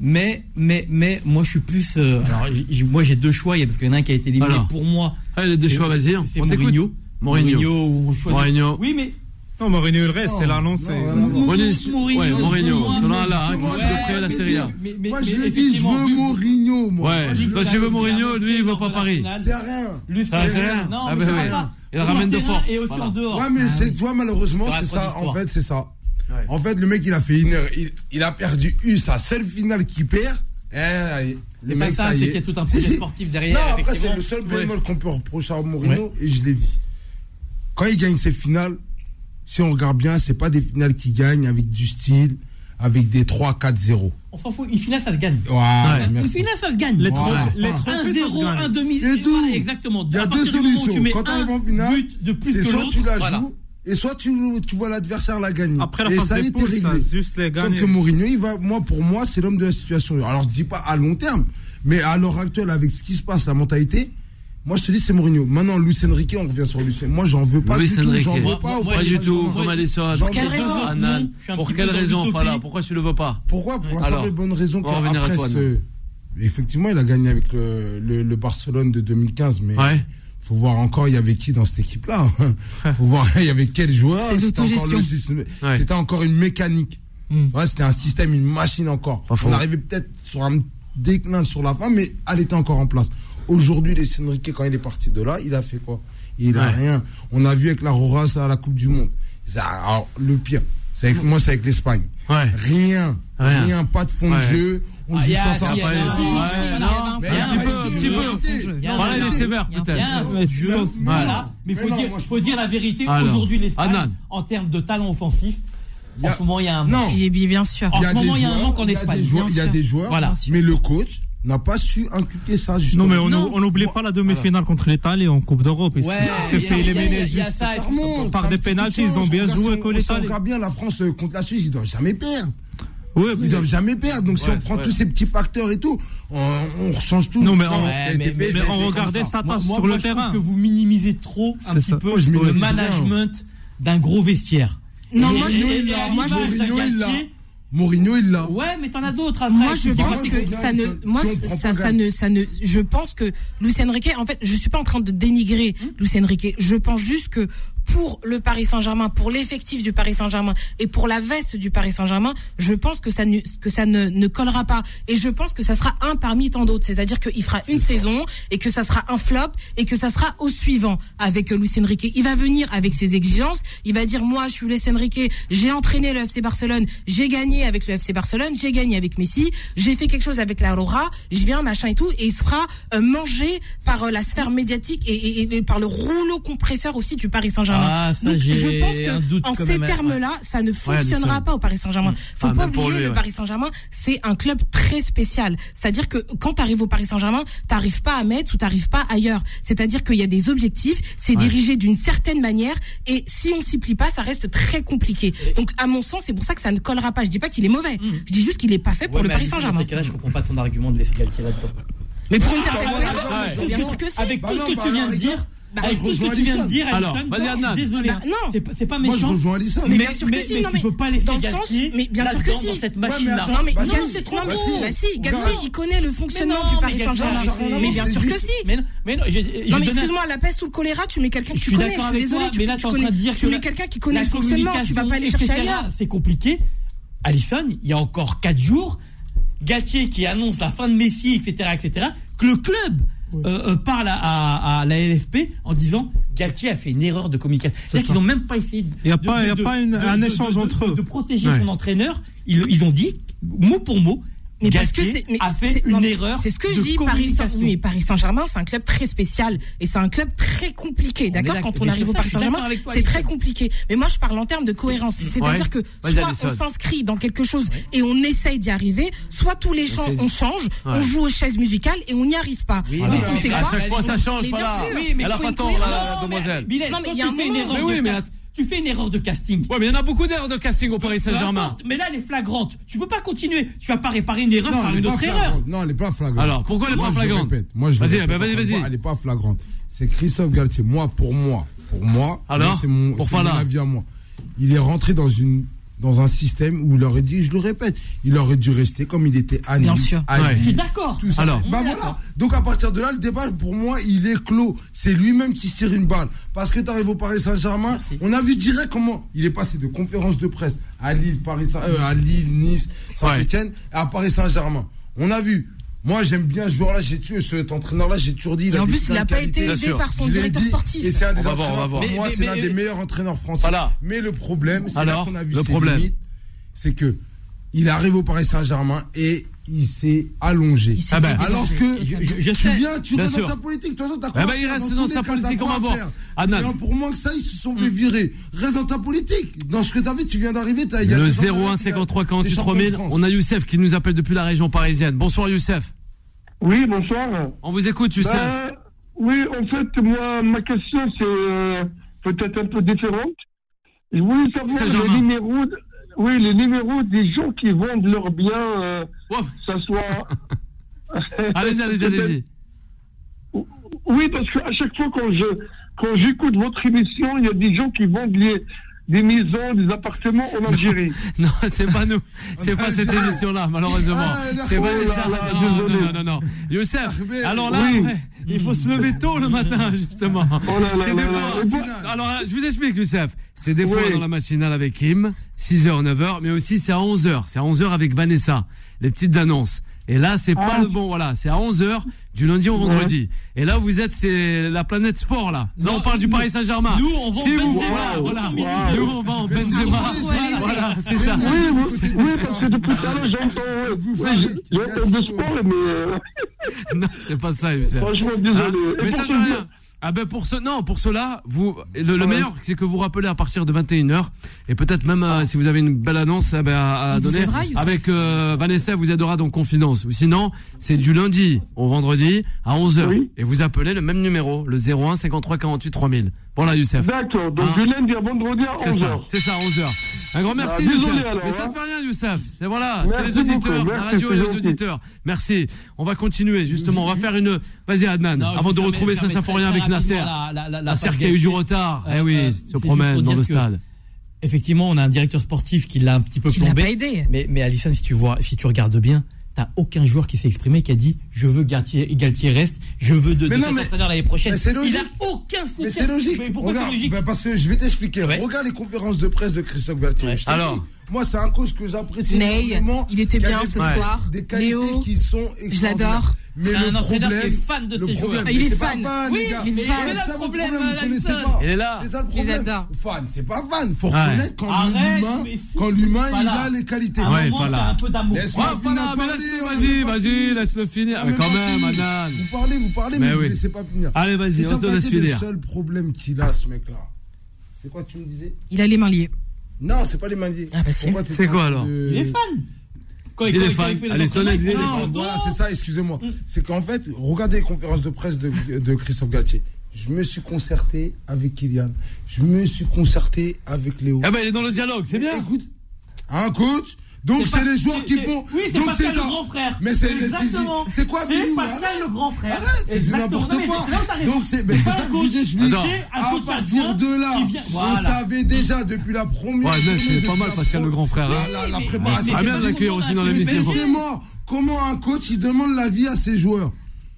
Mais, mais, mais, moi, je suis plus. euh, alors, moi, j'ai deux choix. Il y a parce qu'il y en a un qui a été éliminé Alors. pour moi. Allez, les deux choix, vas-y. C'est. Mourinho. Mourinho. ou choix- Mourinho. Oui, mais Non, Mourinho, il reste, elle a annoncé. Mourinho, Mourinho, ouais, Mourinho, moi, selon Allah, hein, qui se la Serie A. Moi, je le dis, je effectivement, veux Mourinho, moi. Ouais, Moi, je toi, le- tu veux Mourinho, lui, il veut pas Paris. C'est rien. Lui, Ah, c'est rien. Non, Ah, mais bah. Il le ramène le de force. Et aussi en dehors. Ouais, mais Ah, c'est, toi, malheureusement, c'est ça. En fait, c'est ça. En fait, le mec, il a fait une heure. Il, il a perdu une, sa seule finale qu'il perd. Eh, le C'est pas mec, ça, c'est est. qu'il y a tout un projet si. sportif derrière. Non, après, c'est le seul Ouais. bémol qu'on peut reprocher à Mourinho, et je l'ai dit. Quand il gagne ses finales, si on regarde bien, c'est pas des finales qui gagnent avec du style, avec des 3-4-0. On s'en fout. Une finale, ça se gagne. Ouais, Une finale, ça se gagne. Les Ouais. trophées, Ouais. les trophées, ça se 1-0, gagne. 1 demi. C'est tout. Voilà, exactement. Il y a deux solutions. tu mets Quand un arrives en finale, but de plus c'est que soit l'autre. tu la voilà. joues, et soit tu, tu vois l'adversaire la gagner. Après la et ça y est, poules, ça, réglé. juste les Sauf que Mourinho, il va, moi, pour moi, c'est l'homme de la situation. Alors, je dis pas à long terme, mais à l'heure actuelle, avec ce qui se passe, la mentalité, moi, je te dis, c'est Mourinho. Maintenant, Luis Enrique, on revient sur Luis. Moi, j'en veux pas. Luis du Enrique. Tout. Veux moi, pas. Moi, pas du tout. Pour quelle raison Pour quelle raison Voilà. Pourquoi tu le veux pas? Pourquoi? Pour la simple bonne raison qu'après ce. Effectivement, il a gagné avec le, Barcelone de 2015, mais ouais. faut voir encore il y avait qui dans cette équipe-là? [laughs] faut voir il y avait quel joueur? C'était encore, une mécanique. Ouais, c'était un système, une machine encore. On arrivait peut-être sur un déclin sur la fin, mais elle était encore en place. Aujourd'hui, les Enrique, quand il est parti de là, il a fait quoi Il n'a ouais. rien. On a vu avec la Roras à la Coupe du Monde. Ça, alors, le pire, c'est avec moi, c'est avec l'Espagne. Ouais. Rien, rien, rien, pas de fond ouais. de jeu. On joue sans ça. Un petit peu, un petit peu. Voilà, peut-être. Mais il faut dire la vérité. Aujourd'hui, l'Espagne, en termes de talent offensif, en ce moment, il y a un manque. bien sûr. En ce moment, il y a un manque en Espagne. Il y a des joueurs, mais le coach, n'a pas su inculquer ça justement. Non mais on n'oublie pas la demi-finale voilà. contre l'Italie en Coupe d'Europe. Ouais, c'est fait éliminer ça, par des pénalités, ils ont bien joué que l'Italie. On regarde bien la France euh, contre la Suisse, ils doivent jamais perdre. Ils ne doivent jamais perdre. Donc si on prend tous ces petits facteurs et tout, on, on change tout. Non mais on, regardait ça, ça sur le je terrain. Trouve que vous minimisez trop un petit peu le management d'un gros vestiaire. Non, moi, je, non, moi, je, Mourinho, il l'a. Ouais, mais t'en as d'autres après. Moi, je pense que, ça ne, moi, ça, ne, ça ne, je pense que Lucien Riquet, en fait, je suis pas en train de dénigrer hmm Lucien Riquet. Je pense juste que pour le Paris Saint-Germain, pour l'effectif du Paris Saint-Germain et pour la veste du Paris Saint-Germain, je pense que ça, ne, que ça ne, ne, collera pas. Et je pense que ça sera un parmi tant d'autres. C'est-à-dire qu'il fera une saison et que ça sera un flop et que ça sera au suivant avec Luis Enrique. Il va venir avec ses exigences. Il va dire, moi, je suis Luis Enrique, j'ai entraîné le FC Barcelone, j'ai gagné avec le FC Barcelone, j'ai gagné avec Messi, j'ai fait quelque chose avec la Aurora, je viens, machin et tout. Et il sera euh, mangé par euh, la sphère médiatique et, et, et par le rouleau compresseur aussi du Paris Saint-Germain. Je pense que en ces termes-là, ça ne fonctionnera pas au Paris Saint-Germain. Faut pas oublier lui, le. Paris Saint-Germain, c'est un club très spécial. C'est-à-dire que quand tu arrives au Paris Saint-Germain, t'arrives pas à Metz ou t'arrives pas ailleurs. C'est-à-dire qu'il y a des objectifs, c'est dirigé d'une certaine manière, et si on s'y plie pas, ça reste très compliqué. Donc, à mon sens, c'est pour ça que ça ne collera pas. Je ne dis pas qu'il est mauvais. Hmm. Je dis juste qu'il est pas fait pour le Paris Saint-Germain. Je comprends pas ton argument de laisser Galtier là-dedans. Mais pour une certaine ah, raison, ah, ah, avec tout ce que tu viens de bah dire, bah bah, eh, avec tout ce que tu viens de dire, Alors, vas-y désolé. Bah, non, c'est pas, pas méchant. Moi, je rejoins Alisson. Mais, mais bien sûr que si. Mais, non, mais tu peux pas laisser dans le sens, mais bien sûr que si. Dans cette machine-là. non, mais Galtier, c'est trop gros. Bah si, Galtier, il connaît le fonctionnement du Paris Saint-Germain. Mais bien sûr que si. Mais non, mais excuse-moi, la peste ou le choléra, tu mets quelqu'un que tu connais. Je suis désolé, tu mets quelqu'un qui connaît le fonctionnement. Tu vas pas aller chercher ailleurs. C'est compliqué. Alisson, il y a encore 4 jours, Galtier qui annonce la fin de Messi, etc., etc., que le club euh, euh, parle à, la LFP en disant Galtier a fait une erreur de communication. C'est qu'ils n'ont même pas essayé de. Il n'y a pas, y a pas un échange entre eux. De protéger son entraîneur. Ils ont dit, mot pour mot, mais parce que c'est, mais a une erreur. C'est ce que je dis. Paris, Saint-Germain, c'est un club très spécial et c'est un club très compliqué. D'accord, quand on arrive au Paris Saint-Germain, c'est très compliqué. Mais moi, je parle en termes de cohérence, c'est-à-dire que soit on s'inscrit dans quelque chose et on essaye d'y arriver, soit tous les champs on change, on joue aux chaises musicales et on n'y arrive pas. Donc À chaque fois, ça change. Oui, mais alors attends, mademoiselle. Non, mais il y a un moment tu fais une erreur de casting. Ouais, mais il y en a beaucoup d'erreurs de casting au Paris Saint-Germain. Mais là, elle est flagrante. Tu peux pas continuer. Tu vas pas réparer une erreur non, par une autre erreur. Non, elle est pas flagrante. Alors, pourquoi elle est pas flagrante Vas-y, bah, vas-y, vas-y. Elle est pas flagrante. C'est Christophe Galtier. Moi, pour moi, pour moi, c'est mon, mon avis à moi. Il est rentré dans une dans un système où il aurait dit, je le répète, il aurait dû rester comme il était à Bien sûr. D'accord. Alors. Donc à partir de là, le débat pour moi, il est clos. C'est lui-même qui se tire une balle. Parce que tu arrives au Paris Saint-Germain, on a vu direct comment il est passé de conférence de presse à Lille, Paris Saint euh, à Lille, Nice, Saint-Étienne, ouais. à Paris Saint-Germain. On a vu moi, j'aime bien ce joueur-là, j'ai tué cet entraîneur-là, j'ai toujours dit. Et en plus, il n'a pas été aidé par son directeur sportif. Et c'est un des moi, c'est l'un des meilleurs entraîneurs français. Mais le problème, c'est là qu'on a vu le problème. c'est que il arrive au Paris Saint-Germain et il s'est allongé. Ah ben, alors que je, je, je tu viens, tu restes dans ta politique. Toi, t'as quoi ah ben, Il reste dans, sa politique comme avant. Pour moi que ça, ils se sont fait mm. virer. Reste dans ta politique. Dans ce que t'avais, tu viens d'arriver. Le 0153 48 3000. On a Youssef qui nous appelle depuis la région parisienne. Bonsoir Youssef. Oui, bonsoir. On vous écoute Youssef. Ben, oui, en fait, moi, ma question, c'est euh, peut-être un peu différente. Je voulais savoir le numéro oui, les numéros des gens qui vendent leurs biens, euh, ça soit. [laughs] Allez-y, allez-y, [laughs] allez-y. Ou, Oui, parce qu'à chaque fois quand je quand j'écoute votre émission, il y a des gens qui vendent les- des maisons, des appartements en Algérie. [laughs] Non, c'est pas nous. C'est pas cette émission-là, malheureusement. Ah, C'est là, Non, non, désolé. non, non, non. Youssef, Ahmed. alors là, Oui. après, il faut se lever tôt le matin, justement. Oh Alors, là, je vous explique, Youssef. C'est des fois Oui. dans la matinale avec Kim, 6h, 9h, mais aussi c'est à 11h. C'est à 11h avec Vanessa. Les petites annonces. Et là, c'est pas Ah. le bon, voilà. C'est à 11h du lundi au vendredi. Et là, vous êtes, c'est la planète sport, là. Là, on parle du Paris Saint-Germain. nous, on Si vous, Benzema. voilà, voilà. Wow. Nous, on Mais c'est Benzema. Voilà, voilà, c'est ça. Oui, oui, oui, parce que depuis tout à l'heure, j'entends, du sport, mais euh, [laughs] Non, c'est pas ça, Youssef. franchement, Hein désolé. Et mais ça ne rien. Ah ben pour ce non pour cela vous le, le Ouais. meilleur c'est que vous rappelez à partir de 21h et peut-être même euh, si vous avez une belle annonce eh ben, à, à donner Youssef. avec euh, Vanessa vous aidera dans confidence ou sinon c'est du lundi au vendredi à 11h Oui. et vous appelez le même numéro le 01 53 48 3000 voilà Youssef D'accord, donc Hein du lundi à vendredi à c'est ça 11h. c'est ça 11h un grand merci Bah, désolé Youssef alors, mais ça hein. ne fait rien Youssef c'est voilà c'est les auditeurs beaucoup, la merci, radio et les auditeurs merci on va continuer justement on va faire une vas-y Adnan Non, avant de retrouver Saint-Symphorien avec Nasser la- la- Nasser qui a eu du retard. Eh oui, euh, se c'est juste promène dans le stade. Effectivement, on a un directeur sportif qui l'a un petit peu plombé. pas aidé. Mais, mais Alison, si tu vois, si tu regardes bien, t'as aucun joueur qui s'est exprimé qui a dit je veux Galtier, Galtier reste, je veux de, Mais de non, mais- l'année prochaine. mais c'est Il logique. a aucun soutien. Mais c'est logique. Mais pourquoi Regarde, c'est logique ben parce que je vais t'expliquer. Ouais. Regarde les conférences de presse de Christophe Galtier. Ouais. Alors. dit, moi, c'est un coach que j'apprécie Ney, il était bien des- ce Ouais. soir. Des qualités Léo, qui sont je l'adore. Mais C'est le un entraîneur problème, qui est fan de le ses problème, joueurs. Il est c'est pas fan. fan, Oui, les gars. il est Mais fan. c'est Il ça le problème. Il est là. C'est ça le problème. Fan, c'est pas fan. Faut Ouais. reconnaître quand l'humain, il a les qualités. Un Ouais, voilà. t'as un peu d'amour. Laisse-moi finir vas-y, vas-y, laisse-le finir. Ah, Mais quand même. Adnan. Vous parlez, vous parlez, Mais vous oui. laissez pas finir. Allez, vas-y, on te laisse Galtier, le finir. seul problème qu'il a, ce mec-là, c'est quoi tu me disais? Il a les mains liées. Non, c'est pas les mandiers. Ah bah si. C'est quoi, alors de- Il est fan. Quand Il est fan. Allez, fait Non, voilà, c'est ça, excusez-moi. C'est qu'en fait, regardez les conférences de presse de, de Christophe Galtier. Je me suis concerté avec Kylian. Je me suis concerté avec Léo. Ah ben, il est dans le dialogue, c'est bien. Écoute, un coach. Donc C'est les joueurs qui font. Oui, c'est Pascal le un- grand frère. Mais c'est exactement. c'est- quoi C'est Pascal le grand frère. Arrête, c'est n'importe quoi. Donc c'est mais c'est pas ça que vous explique. Attends. C'est un À partir de là, qui on savait déjà depuis la première. Ouais, c'est pas mal, Pascal le grand frère. hein. La, Mais- préparation. Ah, bien de l'accueillir aussi dans l'émission. Comment un coach il demande l'avis à ses joueurs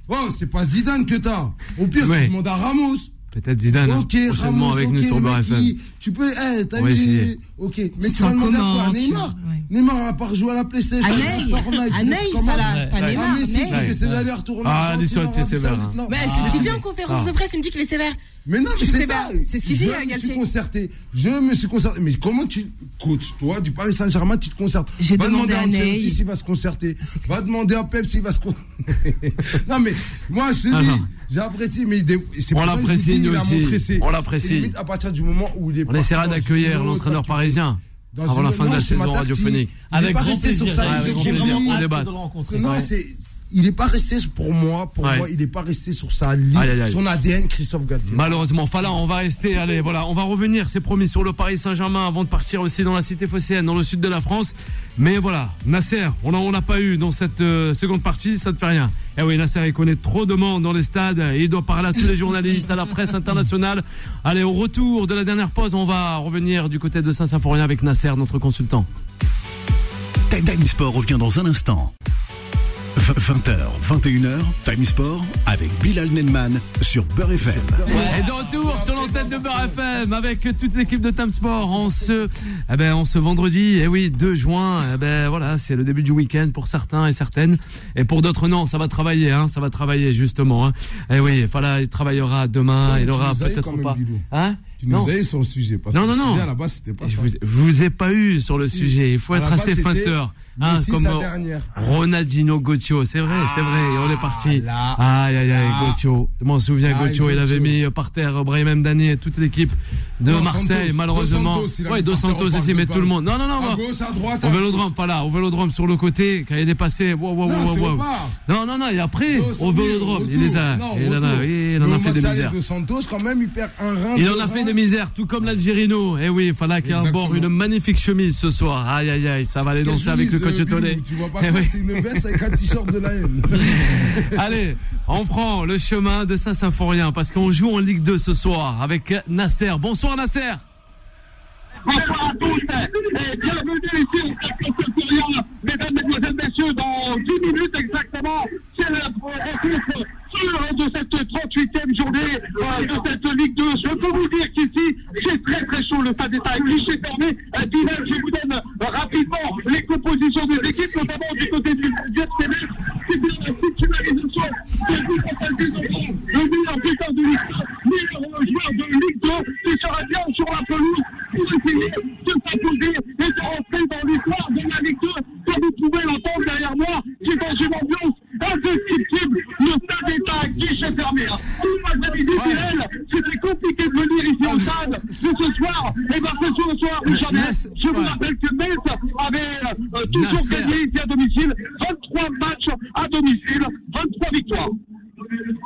Oh, c'est pas Zidane que t'as. Au pire, Ouais. tu demandes à Ramos. Peut-être Zidane, hein, Ok, prochainement Ramos, avec nous sur le Il- Tu peux, eh, t'as vu essayer. Ok, mais Tu vas demander à quoi Neymar. Neymar, à part jouer à la PlayStation. Fortnite, il c'est pas. Ah, Neymar. Fait ses allers-retours en Ah, t'es Arabie sévère, Saoudite. hein. Mais c'est ce qu'il dit en conférence Ah. de presse, il me dit qu'il est sévère. Mais non, Je mais sais c'est pas. C'est ce qu'il dit, Je me suis concerté. Je me suis concerté. Mais comment tu, coach, toi, du Paris Saint-Germain, tu te concertes J'ai Va demandé demander à Ancelotti Ney. s'il va se concerter. c'est. Va demander à Pep s'il va se concerter. [laughs] non, mais moi, je te Ah, dis, j'apprécie, mais il c'est On pour ça il a aussi. montré ses- On l'apprécie. c'est à partir du moment où il est On essaiera d'accueillir l'entraîneur parisien avant la fin de la saison radiophonique. Avec grand plaisir. avec grand. On débat. Non, c'est. Il n'est pas resté pour moi, pour Ouais. moi, il n'est pas resté sur sa ligne, son ADN Christophe Galtier. Malheureusement, Fala, on va rester, allez, voilà, on va revenir, c'est promis, sur le Paris Saint-Germain avant de partir aussi dans la cité phocéenne, dans le sud de la France. Mais voilà, Nasser, on on l'a pas eu dans cette euh, seconde partie, ça ne fait rien. Eh oui, Nasser, il connaît trop de monde dans les stades, et il doit parler à tous les journalistes, à la presse internationale. Allez, au retour de la dernière pause, on va revenir du côté de Saint-Symphorien avec Nasser, notre consultant. Time Sport revient dans un instant. 20h, 21h, Time Sport avec Bilal Nenman sur Beurre FM. Et de retour sur l'antenne de Beurre FM avec toute l'équipe de Time Sport en ce, eh ben, en ce vendredi, eh oui, 2 juin, eh ben, voilà, c'est le début du week-end pour certains et certaines. Et pour d'autres, non, ça va travailler, hein, ça va travailler, justement, hein. Eh oui, voilà, il travaillera demain, Ouais, il aura peut-être pas. Hein? Tu Non. nous as eu sur le sujet. Parce Non, que non, le non. sujet à la base, c'était pas Je ça. vous, je vous ai pas eu sur le Si. sujet. Il faut À être assez feinteur. Hein, Messi, comme sa euh, dernière. Ronaldinho Gauthier, c'est vrai, c'est vrai, et on est parti. là, aïe, aïe, aïe. Gauthier. Je m'en souviens, Gauthier, il avait mis par terre Brahim Mdani et toute l'équipe. De Non, Marseille, Santos. malheureusement. Dos Santos, a Ouais, Dos Santos de mais tout le monde. Non, non, non, À gauche, à droite, Au vélodrome, voilà, au vélodrome sur le côté, quand il est passé. Wow, wow, Non, wow, wow. Non, non, non, et après, au vélodrome, il les a. Non, il en a, oui, il en a fait des misères. de Santos, quand même, il perd un rein. Il en a fait des misères, tout comme l'Algérino. Eh oui, il fallait qu'il y ait un bord, une magnifique chemise ce soir. Aïe, aïe, aïe, ça va aller danser avec le coach Tolé. Tu vois pas Eh oui. c'est une veste avec un t-shirt de la haine. [laughs] Allez, on prend le chemin de Saint-Symphorien parce qu'on joue en Ligue 2 ce soir avec Nasser. Bonsoir Nasser. Bonsoir à tous et bienvenue ici au. Mesdames, Mesdemoiselles, Messieurs, dans 10 minutes exactement, c'est la rencontre de cette 38e journée euh, de cette Ligue 2. Je peux vous dire qu'ici, c'est très très chaud. Le stade à guichet fermé. Euh, Bilal, je vous donne euh, rapidement les compositions des équipes, notamment du côté du FCMS. C'est bien la titularisation de le meilleur buteur de l'histoire, meilleur euh, joueur de Ligue 2, qui sera bien sur la pelouse pour essayer de s'imposer et de rentrer dans l'histoire de la Ligue 2, comme vous pouvez l'entendre derrière moi, qui est dans une ambiance indescriptible. Le stade est à guichet fermé. hein. Tout le monde avait dit, c'était compliqué de venir ici au stade, mais ce soir, et bien c'est ce soir, jamais. Nas- Je vous rappelle que Metz avait euh, toujours gagné ici à domicile, 23 matchs à domicile, 23 victoires.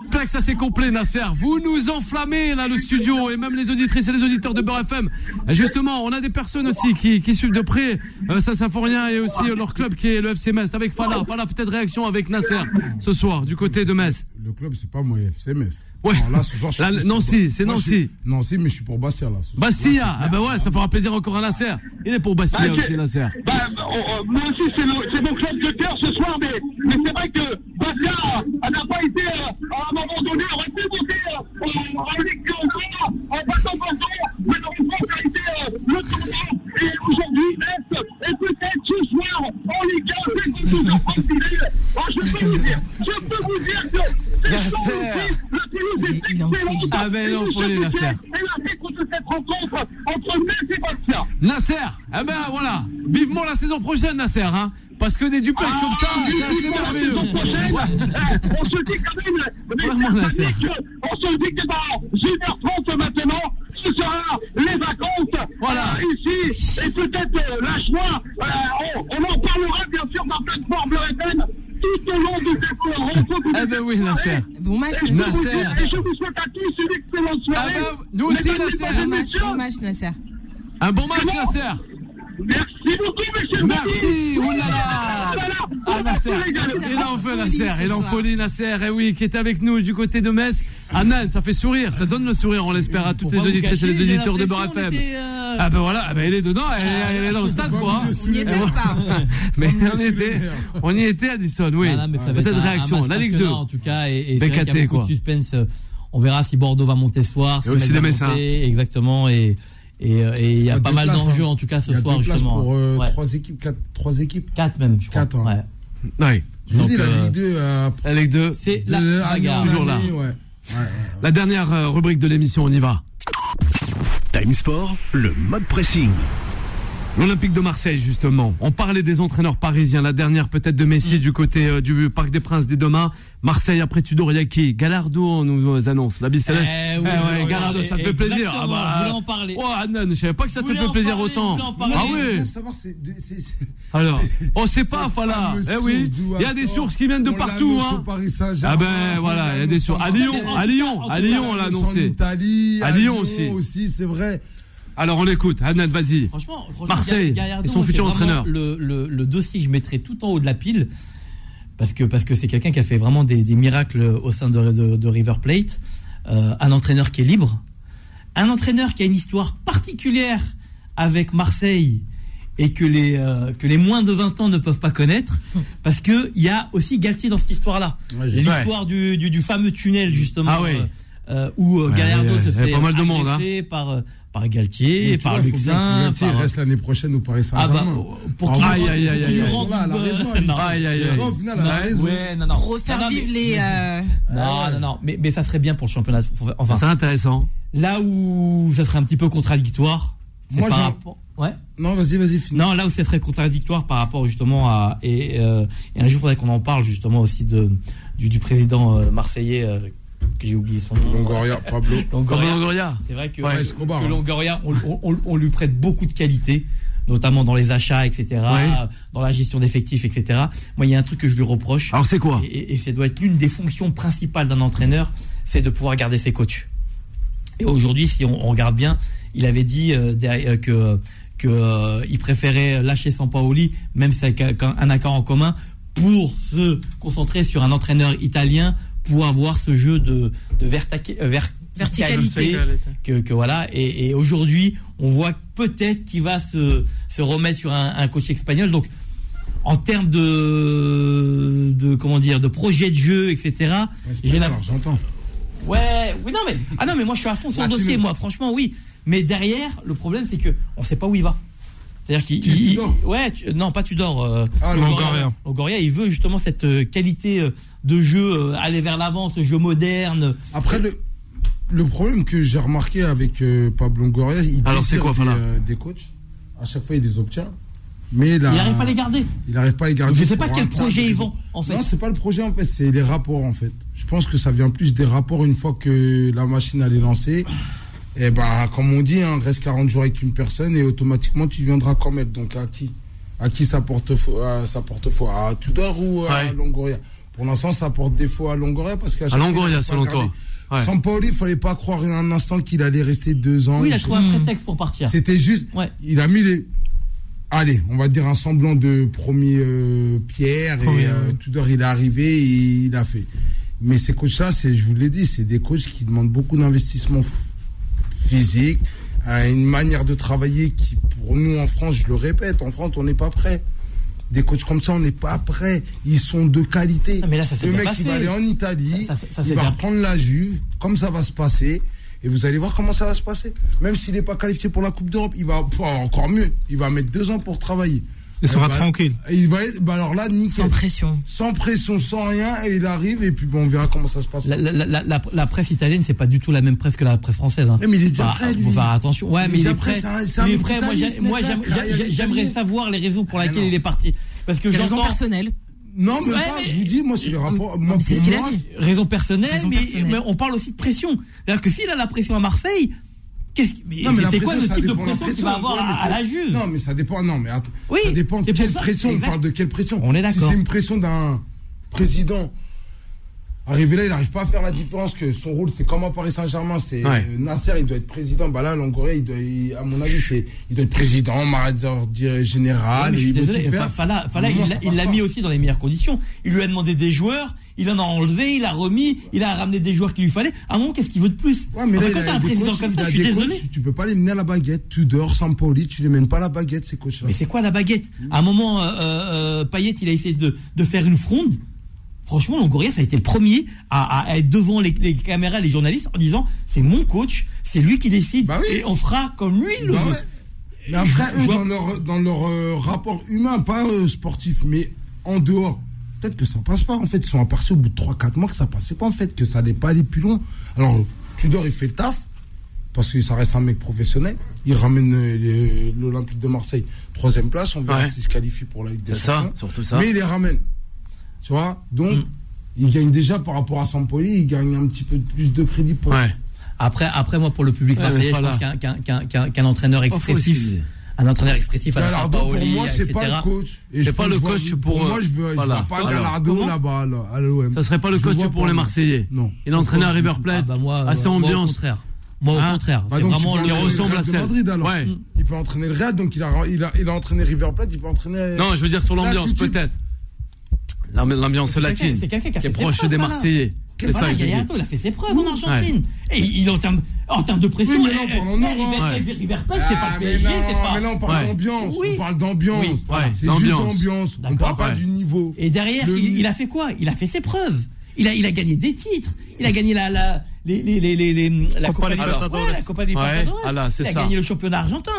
J'espère que ça c'est complet Nasser. Vous nous enflammez là le studio et même les auditrices et les auditeurs de Beurre FM. Justement, on a des personnes aussi qui, qui suivent de près euh, Saint-Symphorien et aussi euh, leur club qui est le FC Metz avec Fala. Fala peut-être réaction avec Nasser ce soir du côté de Metz. Le club, c'est pas moi, FC Metz. Ouais. Non, là, ce soir, je suis Là, pour Nancy, c'est Moi, je Nancy. Nancy, mais je suis pour Bastia, là. Bastia, ah ben ouais, ça fera plaisir encore à Nasser. Il est pour Bastia Bah, aussi Nasser. Bah, oh, oh, moi aussi, c'est le- c'est mon club de cœur ce soir, mais, mais c'est vrai que Bastia euh, n'a pas été, euh, à un moment donné, aurait pu monter euh, en, en Ligue 2 encore, en battant Bordeaux, malheureusement, ça a été euh, le tournant. Et aujourd'hui, Metz est peut-être ce soir en Ligue 1, c'est surprendre Bilal. Oh, je peux vous dire, je peux vous dire que c'est Nasser. chaud Il en. Ah ben, folie, je Nasser. Rencontre entre et Bastia. Eh ben voilà, vivement la saison prochaine Nasser, hein. Parce que des duplex comme ça, c'est assez merveilleux. Eh, On se dit quand même, mais Vraiment, Nasser. on se dit que dans 1h30 maintenant, ce sera les vacances Voilà. euh, ici, et peut-être euh, la joie. euh, on, on en parlera bien sûr dans plateforme Bleu FM tout au long de cette rencontre. Eh ben oui Nasser. Bon match, Nasser. et je vous souhaite à tous une excellente Ah soirée. ben, nous aussi Nasser. Bon match, messieurs, bon match, Nasser. Un bon match Nasser. Merci beaucoup, monsieur. Merci, oulala. Ah Nasser, il en folie Nasser, il en folie Nasser, et oui, qui est avec nous du côté de Metz. Anan, ça fait sourire, ça donne le sourire, on l'espère, à toutes les auditrices et les auditeurs de Beurre FM. Ah ben voilà, ah ben elle est dedans, elle, elle est dans le stade quoi. [laughs] On y était pas Mais On y on y est était, on y était Addison, oui. Être Peut-être réaction, la Ligue 2. passionnant, En tout cas, et, et vrai qu'il y BKT, a beaucoup quoi. de suspense. On verra si Bordeaux va monter ce soir. si aussi Messins. monter, Exactement. Et et euh, et il y a Il pas mal d'enjeux hein. en tout cas ce Il y a soir deux places justement. pour euh, trois équipes, quatre, trois équipes. Quatre même, je crois. Quatre, hein. Ouais. Oui. Je vous dis, la euh, Ligue 2, euh, La Ligue 2. C'est la bagarre. Toujours là. année, ouais. Ouais, ouais, ouais. La dernière rubrique de l'émission, on y va. Time Sport, le mode pressing. L'Olympique de Marseille, justement. On parlait des entraîneurs parisiens. La dernière, peut-être, de Messi du côté euh, du Parc des Princes dès demain. Marseille après Tudoriaki. Galardo, on nous annonce. La Bicéleste. Eh oui, ouais, oui, Gallardo, oui, ça te fait plaisir. Ah je voulais en parler. Oh, Anan, je savais pas que ça te fait plaisir parler, autant. je voulais en parler. Ah Je oui. C'est- c'est- c'est- Alors, c'est- on sait pas, Fala. Eh oui. Il y a des sources qui viennent de partout, hein. Paris Saint-Germain, Ah ben, voilà, il y a des sources. À Lyon, à Lyon, à Lyon, on l'a annoncé. Italie, À Lyon aussi. aussi, c'est vrai. Alors, on l'écoute. Anan, vas-y. Franchement, franchement, Marseille Gallardo, et son futur c'est entraîneur. Le, le, le dossier que je mettrais tout en haut de la pile, parce que parce que c'est quelqu'un qui a fait vraiment des, des miracles au sein de, de, de River Plate, Euh, un entraîneur qui est libre, un entraîneur qui a une histoire particulière avec Marseille et que les euh, que les moins de 20 ans ne peuvent pas connaître, parce que il y a aussi Galtier dans cette histoire-là. Ouais, L'histoire du, du, du fameux tunnel justement. Ah oui. euh, euh, où euh, Ouais, Gallardo il y a- se il y a fait pas mal de monde, hein. par par Galtier, tu par Luxin, Galtier par reste l'année prochaine au Paris ah bah, Saint-Germain. pour Ah, qu'il aïe, aïe, pour qu'il aïe, nous aïe. Aïe, aïe, aïe. Au final, elle a raison. ouais, non, non. Refaire Non, non, vivre les. Non, non, non, mais, mais ça serait bien pour le championnat. Enfin, C'est intéressant. là où ça serait un petit peu contradictoire, c'est Moi, par j'ai- rapport. Ouais. Non, vas-y, vas-y, finis. Non, là où ça serait contradictoire par rapport justement à et, euh, et un jour il faudrait qu'on en parle justement aussi de du, du président euh, marseillais euh, que j'ai oublié son nom. [laughs] Longoria, Pablo. Longoria. C'est vrai que, Ouais, Escobar, que hein. Longoria, on, on- on- on lui prête beaucoup de qualités, notamment dans les achats, etc., Ouais. dans la gestion d'effectifs, etc. Moi, il y a un truc que je lui reproche. Alors c'est quoi? Et, ça doit être l'une des fonctions principales d'un entraîneur, c'est de pouvoir garder ses coachs. Et aujourd'hui, si on, on regarde bien, il avait dit euh, que que euh, il préférait lâcher Sampaoli, même si c'est avec un, un accord en commun, pour se concentrer sur un entraîneur italien pour avoir ce jeu de, euh, ver- Verticalité. que, que voilà. Et, et aujourd'hui, on voit peut-être qu'il va se, se remettre sur un, un coach espagnol. Donc, en termes de, de comment dire, de projet de jeu, etc. J'ai la- j'entends. Ouais, oui, non mais ah non mais moi je suis à fond sur le Latino. dossier, moi franchement oui. Mais derrière, le problème c'est que on sait pas où il va. C'est-à-dire qu'il, ouais, tu- non pas Tudor. Euh, Ah, Longoria. Longoria, il veut justement cette euh, qualité euh, de jeu, euh, aller vers l'avant, ce jeu moderne. Après, le, le problème que j'ai remarqué avec euh, Pablo Longoria, il Alors, quoi, des, euh, coachs. À chaque fois, il les obtient. Mais là, Il n'arrive pas à les garder. Il n'arrive pas à les garder. Je sais pas quel projet ils vont en fait. Non, c'est pas le projet en fait, c'est les rapports en fait. Je pense que ça vient plus des rapports une fois que la machine elle est lancée. Et ben, comme on dit, hein, reste 40 jours avec une personne et automatiquement tu viendras comme elle. Donc à qui? À qui ça porte faux à, ça porte faux À Tudor ou à Ouais. Longoria? Pour l'instant, ça porte défaut à Longoria parce qu'à À chaque fois, il Longoria, selon toi. Ouais. Sampaoli, il fallait pas croire un instant qu'il allait rester deux ans. oui, il a trouvé un prétexte pour partir. C'était juste, Ouais. il a mis les. Allez, on va dire un semblant de premier euh, pierre Premier, et euh, ouais. Tudor il est arrivé et il a fait. Mais ces coachs-là, c'est, je vous l'ai dit, c'est des coachs qui demandent beaucoup d'investissement physique, hein, une manière de travailler qui, pour nous en France, je le répète, en France, on n'est pas prêt. Des coachs comme ça, on n'est pas prêt. Ils sont de qualité. Ah, mais là, ça Le mec, passé. il va aller en Italie, Ça- ça- ça il va bien- reprendre la Juve, comme ça va se passer. Et vous allez voir comment ça va se passer. Même s'il n'est pas qualifié pour la Coupe d'Europe, il va, encore mieux, il va mettre deux ans pour travailler. Il sera va- tranquille. Il va être, bah alors là, nickel. Sans pression. Sans pression, sans rien, et il arrive, et puis bon, on verra comment ça se passe. La, la- la- la- la presse italienne, c'est pas du tout la même presse que la presse française. Hein. Mais il est déjà Bah, prêt, lui. Faut faire attention. Ouais, Il est mais il est prêt, Il est prêt. Moi, j'aimerais savoir les raisons pour lesquelles non. il est parti. Parce que j'entends personnelles. Non, mais Ouais, pas, mais- je vous dis, moi, c'est les rapports. Moi, c'est ce qu'il a dit. raison personnelle, Raison mais, personnelle. mais on parle aussi de pression. C'est-à-dire que s'il a la pression à Marseille, qu'est-ce mais Non, mais c'est quoi le type de pression qu'il va avoir Ouais, à, la Juve Non, mais ça dépend. Non, mais attends. Oui, ça dépend quelle ça, pression. On parle de quelle pression On est Si d'accord. c'est une pression d'un président. Arrivé là, il n'arrive pas à faire la différence que son rôle, c'est comme à Paris Saint-Germain, c'est Ouais. euh, Nasser, il doit être président. Bah là, Longoria, il doit, il- à mon avis, c'est, il doit être président, manager général. Suis il Fala, Fala, moment, il l'a- mis aussi dans les meilleures conditions. Il lui a demandé des joueurs, il en a enlevé, il a remis, il a ramené des joueurs qu'il lui fallait. À un moment, qu'est-ce qu'il veut de plus Ouais, mais là, Quand t'as un président coachs, comme ça, je suis désolé. coachs, tu peux pas les mener à la baguette. Tu dors sans Pauli, tu les mènes pas à la baguette, ces coachs-là. Mais c'est quoi la baguette? À un moment, euh, euh, Payet, il a essayé de, de faire une fronde. Franchement, Longoria, ça a été le premier à, à être devant les, les caméras, les journalistes, en disant c'est mon coach, c'est lui qui décide, Bah oui. et on fera comme lui il le Bah veut. ouais. Mais après, Je- eux, je- dans leur, dans leur euh, rapport humain, pas euh, sportif, mais en dehors, peut-être que ça passe pas. En fait, ils sont aperçus au bout de 3-4 mois que ça passait pas, en fait, que ça allait pas aller plus loin. Alors, Tudor, il fait le taf, parce que ça reste un mec professionnel. Il ramène euh, l'Olympique de Marseille, troisième place. On verra Ouais. s'il se qualifie pour la Ligue des ça, Champions. surtout ça. Mais il les ramène. Tu vois Donc, Mm. il gagne déjà par rapport à Sampoli, il gagne un petit peu plus de crédit pour. Ouais. Après, après, moi, pour le public Ouais, marseillais, mais je pense voilà. qu'un qu'un- qu'un- qu'un- qu'un entraîneur expressif, un entraîneur expressif à la pour moi, c'est pas le coach. Et C'est je pas le je vois- coach pour, moi, euh, je veux, je voilà. vois pas Alors, Gallardo comment là-bas, là, à l'OM. Ça serait pas le Je coach pour pas, les. Marseillais. Non. Il entraîne à River Ah Plate. bah moi, assez moi, moi, au ambiance. contraire. Moi, au Hein contraire. Bah c'est vraiment entraîner ressemble le à alors. Ouais. Il peut entraîner le Real, donc il a, il a, il a entraîné River Plate, il peut entraîner. Non, je veux dire sur l'ambiance, peut-être. L'ambi- L'ambiance latine. c'est quelqu'un qui Qui est proche preuves, des. Marseillais. C'est Voilà, ça que. Gallardo, il a fait ses preuves en Argentine. Et il, en termes, en termes de pression, Oui, mais là, on parle en Europe. River, Ouais. River- River Plate, c'est pas Ah, PSG, c'est pas. mais là on parle Ouais. d'ambiance, Oui. on parle d'ambiance. Oui, ouais, c'est juste d'ambiance. d'ambiance. On parle pas du niveau. Et derrière, Le- il, il a fait quoi? Il a fait ses preuves. Il a, il a gagné des titres. Il a gagné la, la, les, les, les, les, les- la Copa Libertadores. Ouais, la Copa Libertadores. Ah il a ça. gagné le championnat argentin.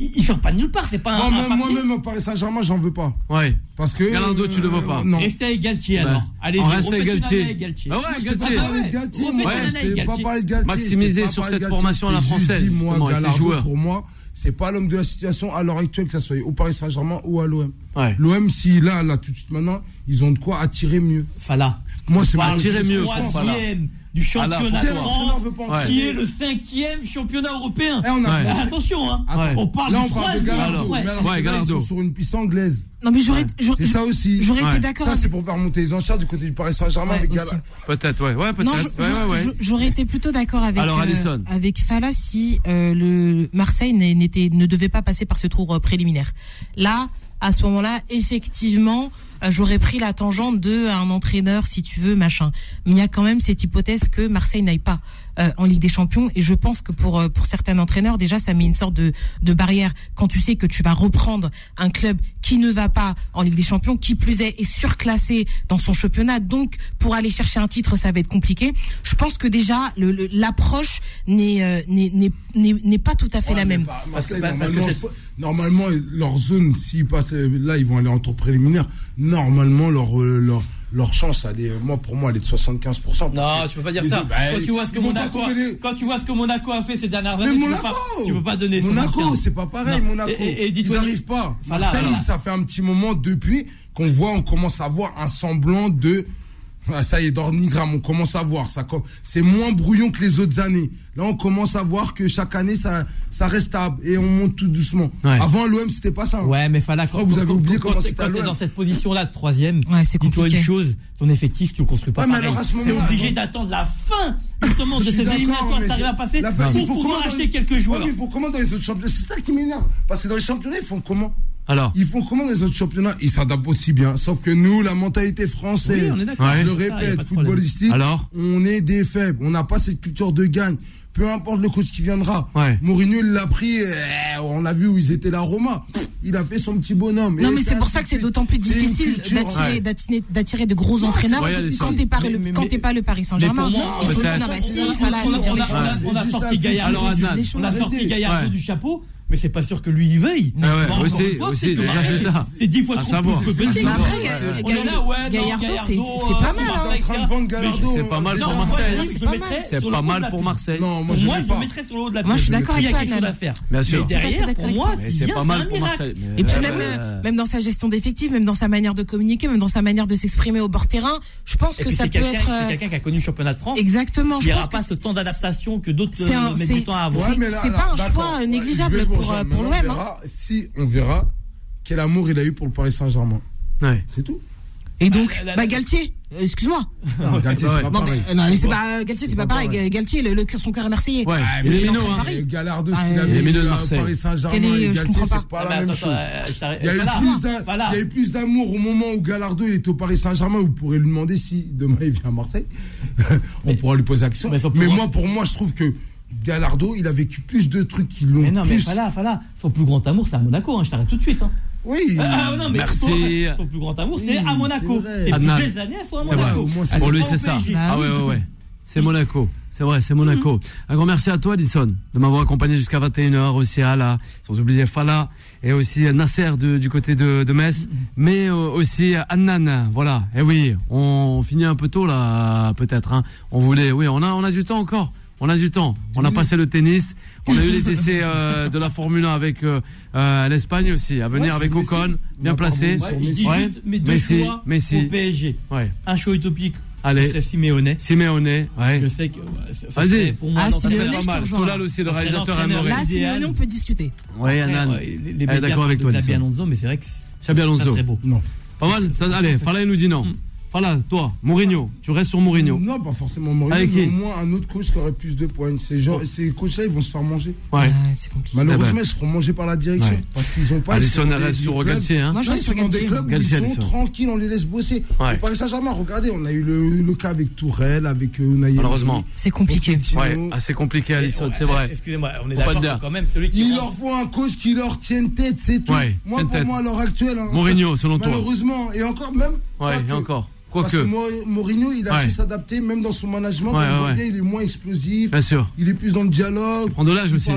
Il, sort pas de nulle part. C'est pas un. Moi-même, au Paris Saint-Germain, j'en veux pas. Ouais. Parce que. Gallardo, tu le veux pas. Non. Restez avec Galtier alors. Allez, On reste avec Galtier. année avec Galtier. Ah ouais, Galtier. pas de Galtier, Galtier, Maximiser sur cette formation à la française, Gallardo, joueurs. Pour moi, c'est pas l'homme de la situation à l'heure actuelle, que ça soit au Paris Saint-Germain ou à l'OM. Ouais. L'OM, si là, là, tout de suite maintenant, ils ont de quoi attirer mieux. Fala. Moi, c'est attirer mieux, je pense. troisième du Ah, là, championnat de. France, Ouais. qui est le cinquième championnat européen. Eh, on a- Ouais. Mais attention, hein. Ouais. on parle Là, on parle de. Gallardo. Ouais. Mais alors, Ouais, ceux-là, ils Gallardo. sont sur une piste anglaise. Non, mais j'aurais, C'est ça aussi. j'aurais Ouais. été d'accord. Ça, c'est pour faire monter les enchères du côté du Paris Saint-Germain Ouais, avec. Gallardo. Peut-être, ouais, ouais, peut-être. J'aurais été plutôt d'accord avec Alors, euh, avec Fala si euh, le Marseille ne devait pas passer par ce tour euh, préliminaire. Là, à ce moment-là, effectivement, j'aurais pris la tangente de un entraîneur, si tu veux, machin. Mais il y a quand même cette hypothèse que Marseille n'aille pas euh, en Ligue des Champions, et je pense que pour euh, pour certains entraîneurs, déjà, ça met une sorte de de barrière quand tu sais que tu vas reprendre un club qui ne va pas en Ligue des Champions, qui plus est est surclassé dans son championnat, donc pour aller chercher un titre, ça va être compliqué. Je pense que déjà le- le- l'approche n'est euh, n'est n'est n'est n'est pas tout à fait la Ouais, même. Parce que- Marseille, parce que normalement, leur zone, s'ils passent là, ils vont aller en tour préliminaire. Normalement, leur, leur, leur chance, elle est, moi, pour moi, elle est de 75%. Non, tu peux pas dire ça. bah, quand tu vois ce que Monaco, les- quand tu vois ce que Monaco a fait ces dernières Mais années, tu peux pas, tu peux pas donner. Monaco, 75. c'est pas pareil, Non. Monaco. Et- et- et Ils n'arrivent pas. Voilà, Marseille, voilà. ça fait un petit moment depuis qu'on voit, on commence à voir un semblant de. Ah, ça y est, d'ornigramme, on commence à voir. Ça, c'est moins brouillon que les autres années. Là, on commence à voir que chaque année, ça, ça reste stable et on monte tout doucement. Ouais. Avant, l'OM, c'était pas ça. hein. Ouais, mais Fala, crois que vous avez oublié quand, comment c'était quand t'es dans cette position-là de troisième, Ouais, c'est dis-toi une chose, ton effectif, tu le construis pas Ouais, mais pareil. alors à ce C'est moment-là, obligé d'attendre la fin, justement, de Je ces éliminatoires t'arrives c'est- à passer fin, pour pouvoir acheter les- quelques Ouais, joueurs. mais il faut comment dans les autres championnats? C'est ça qui m'énerve. Parce que dans les championnats, ils font comment? Alors, Ils font comment dans les autres championnats? Ils s'adaptent aussi bien. Sauf que nous, la mentalité française, Oui, on est d'accord. Ouais. je le répète, footballistique, Alors on est des faibles. On n'a pas cette culture de gagne. Peu importe le coach qui viendra. Ouais. Mourinho, il l'a pris. euh, on a vu où ils étaient la Roma. Il a fait son petit bonhomme. Non, Et mais c'est pour ça que c'est d'autant plus difficile d'attirer, Ouais. d'attirer, d'attirer de gros entraîneurs quand t'es pas, pas le Paris Saint-Germain. On a- sorti Ouais. du chapeau, mais c'est pas sûr que lui. Ah ouais, aussi, fois, aussi, que déjà, Marseille, c'est ça. C'est dix fois À trop savoir. plus que petit. après, On est là, ouais, c'est- pas euh, mal. C'est pas mal pour Marseille. je- C'est pas le mal. mettrais C'est sur le pas haut mal de la pour. Marseille. Non, moi, je le mettrais sur le haut de la Moi, je suis d'accord Il y a avec toi, quelque chose à faire. Bien sûr. Derrière, pour avec moi, toi. C'est pas mal pour. Marseille. Et puis Ouais, même, euh, même dans sa gestion d'effectifs, même dans sa manière de communiquer, même dans sa manière de s'exprimer au bord terrain, je pense que ça peut être c'est euh, quelqu'un qui a connu le championnat de France. exactement. Il n'y aura pas ce temps d'adaptation que d'autres euh, mettent c'est- du temps à avoir. C'est pas un choix négligeable pour, euh, pour l'OM, on verra Si on verra quel amour il a eu pour le Paris Saint-Germain. Ouais. C'est tout. Et donc, Ah, là, bah. Galtier, euh, excuse-moi. Non, Galtier, Ouais. c'est pas Non mais, pareil. euh, non, mais c'est pas Galtier, c'est pas pas pareil. pareil. Galtier, le, le cœur- son cœur est marseillais. Ouais, Ah, mais est non, hein. Ce Ah, qu'il avait minot de Marseille. Paris Saint-Germain et Galtier, c'est pas. pas Ah, la mais même chose. Il y a eu plus d'un- Fala. il y a eu plus d'amour au moment où Gallardo il était au Paris Saint-Germain. Vous pourrez lui demander si demain il vient à Marseille. [laughs] On pourra lui poser la question. Mais Mais, moi, pour moi, je trouve que Gallardo, il a vécu plus de trucs qui l'ont Mais non, mais. Fala, Fala, son plus grand amour, c'est à Monaco. hein, Je t'arrête tout de suite. hein. Oui. Ah, non, mais Merci. Son plus grand amour, Oui, c'est à Monaco. C'est des années, elles sont à vrai. Monaco. Elles Pour lui, c'est ça. Ah ouais, ouais, ouais. C'est Monaco. C'est vrai, c'est Monaco. Un grand merci à toi, Alison, de m'avoir accompagné jusqu'à 21h, aussi à la, sans oublier Fala, et aussi à Nasser de- du côté de, de Metz, mais euh, aussi à Annan. Voilà. Et oui, on finit un peu tôt, là, peut-être, hein. On voulait, oui, on a, on a du temps encore. On a du temps. On a passé le tennis. On a eu les essais euh, de la Formule 1 avec euh, euh, l'Espagne aussi, à venir Ouais, avec. Ocon, bien placé. pas Ouais, je dis Ouais. juste mes deux Messi, choix Messi. au PSG. Ouais. Un choix utopique, Allez, c'est Simeone. Simeone, ouais. Je sais que ça- ça Vas-y. pour moi Ah, non, Ça ça Simeone, pas mal. Solal aussi, le Ça réalisateur amoureux. Là. Simeone, on peut discuter. Ouais, ouais, les- les d'accord avec toi, Xabi. Alonso, mais c'est vrai que Xabi ça Alonso. serait beau. Non. Pas mal ça, Allez, il nous dit non. Fala, toi, Mourinho, tu restes sur Mourinho. Non, pas forcément Mourinho, Avec mais qui au moins un autre coach qui aurait plus de points. Ces, gens, ces coachs-là, ils vont se faire manger. Ouais. Ouais, c'est compliqué. Malheureusement, Eh ben. ils se feront manger par la direction. Ouais. Parce qu'ils ont pas. ils Alisson sont dans reste sur des clubs- Galtier, hein. Moi, je Là, reste ils sont des Galtier. clubs Galtier, ils Alisson. sont tranquilles, on les laisse bosser. Ouais. Au Paris Saint-Germain, regardez, on a eu le, le cas avec Tourelle, avec euh, Unai Malheureusement. C'est compliqué. Ouais, assez compliqué, Alisson, c'est vrai. Excusez-moi, on est d'accord quand même celui qui Il leur faut un coach qui leur tienne tête, c'est tout. Ouais, moi, pour moi, à l'heure actuelle. hein, Mourinho, selon toi. Malheureusement, et encore même. Ouais, et encore. Parce que. Mou- Mourinho, il a Ouais. su s'adapter, même dans son management. Ouais, ouais, il est moins explosif. Bien sûr. Il est plus dans le dialogue. Prends de l'âge Il aussi.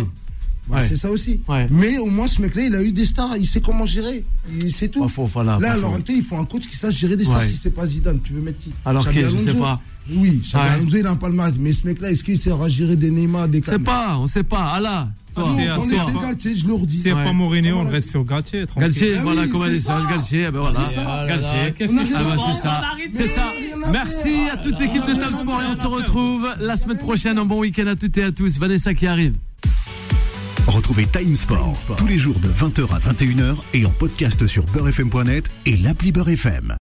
Bah. C'est ça aussi. Mais au moins, ce mec-là, il a eu des stars. Il sait comment gérer. Il- C'est tout. Voilà, Là, actuelle, il faut un coach qui sache gérer des stars. Si c'est pas Zidane, tu veux mettre qui? Alors qui, je sais pas. Oui, Xabi Ouais. Il a un palmarès. Mais ce mec-là, est-ce qu'il saura gérer des Neymar, des On sait pas, on sait pas. Allah, Ah non, C'est- on c'est- c'est- fait Galtier, je le redis. Si c'est Ouais. pas Mourinho, on reste sur Galtier. tranquille. Galtier, Ah voilà, comment c'est elle dit ça, ça. Galtier, ben voilà, C'est. Galtier. Ah bah c'est ça, c'est ça. Merci à toute l'équipe de Time Sport et on se retrouve la semaine prochaine. Un bon week-end à toutes et à tous. Vanessa qui arrive. Retrouvez Time Sport, tous les jours de 20h à 21h et en podcast sur beurrefm.net et l'appli Beurre FM.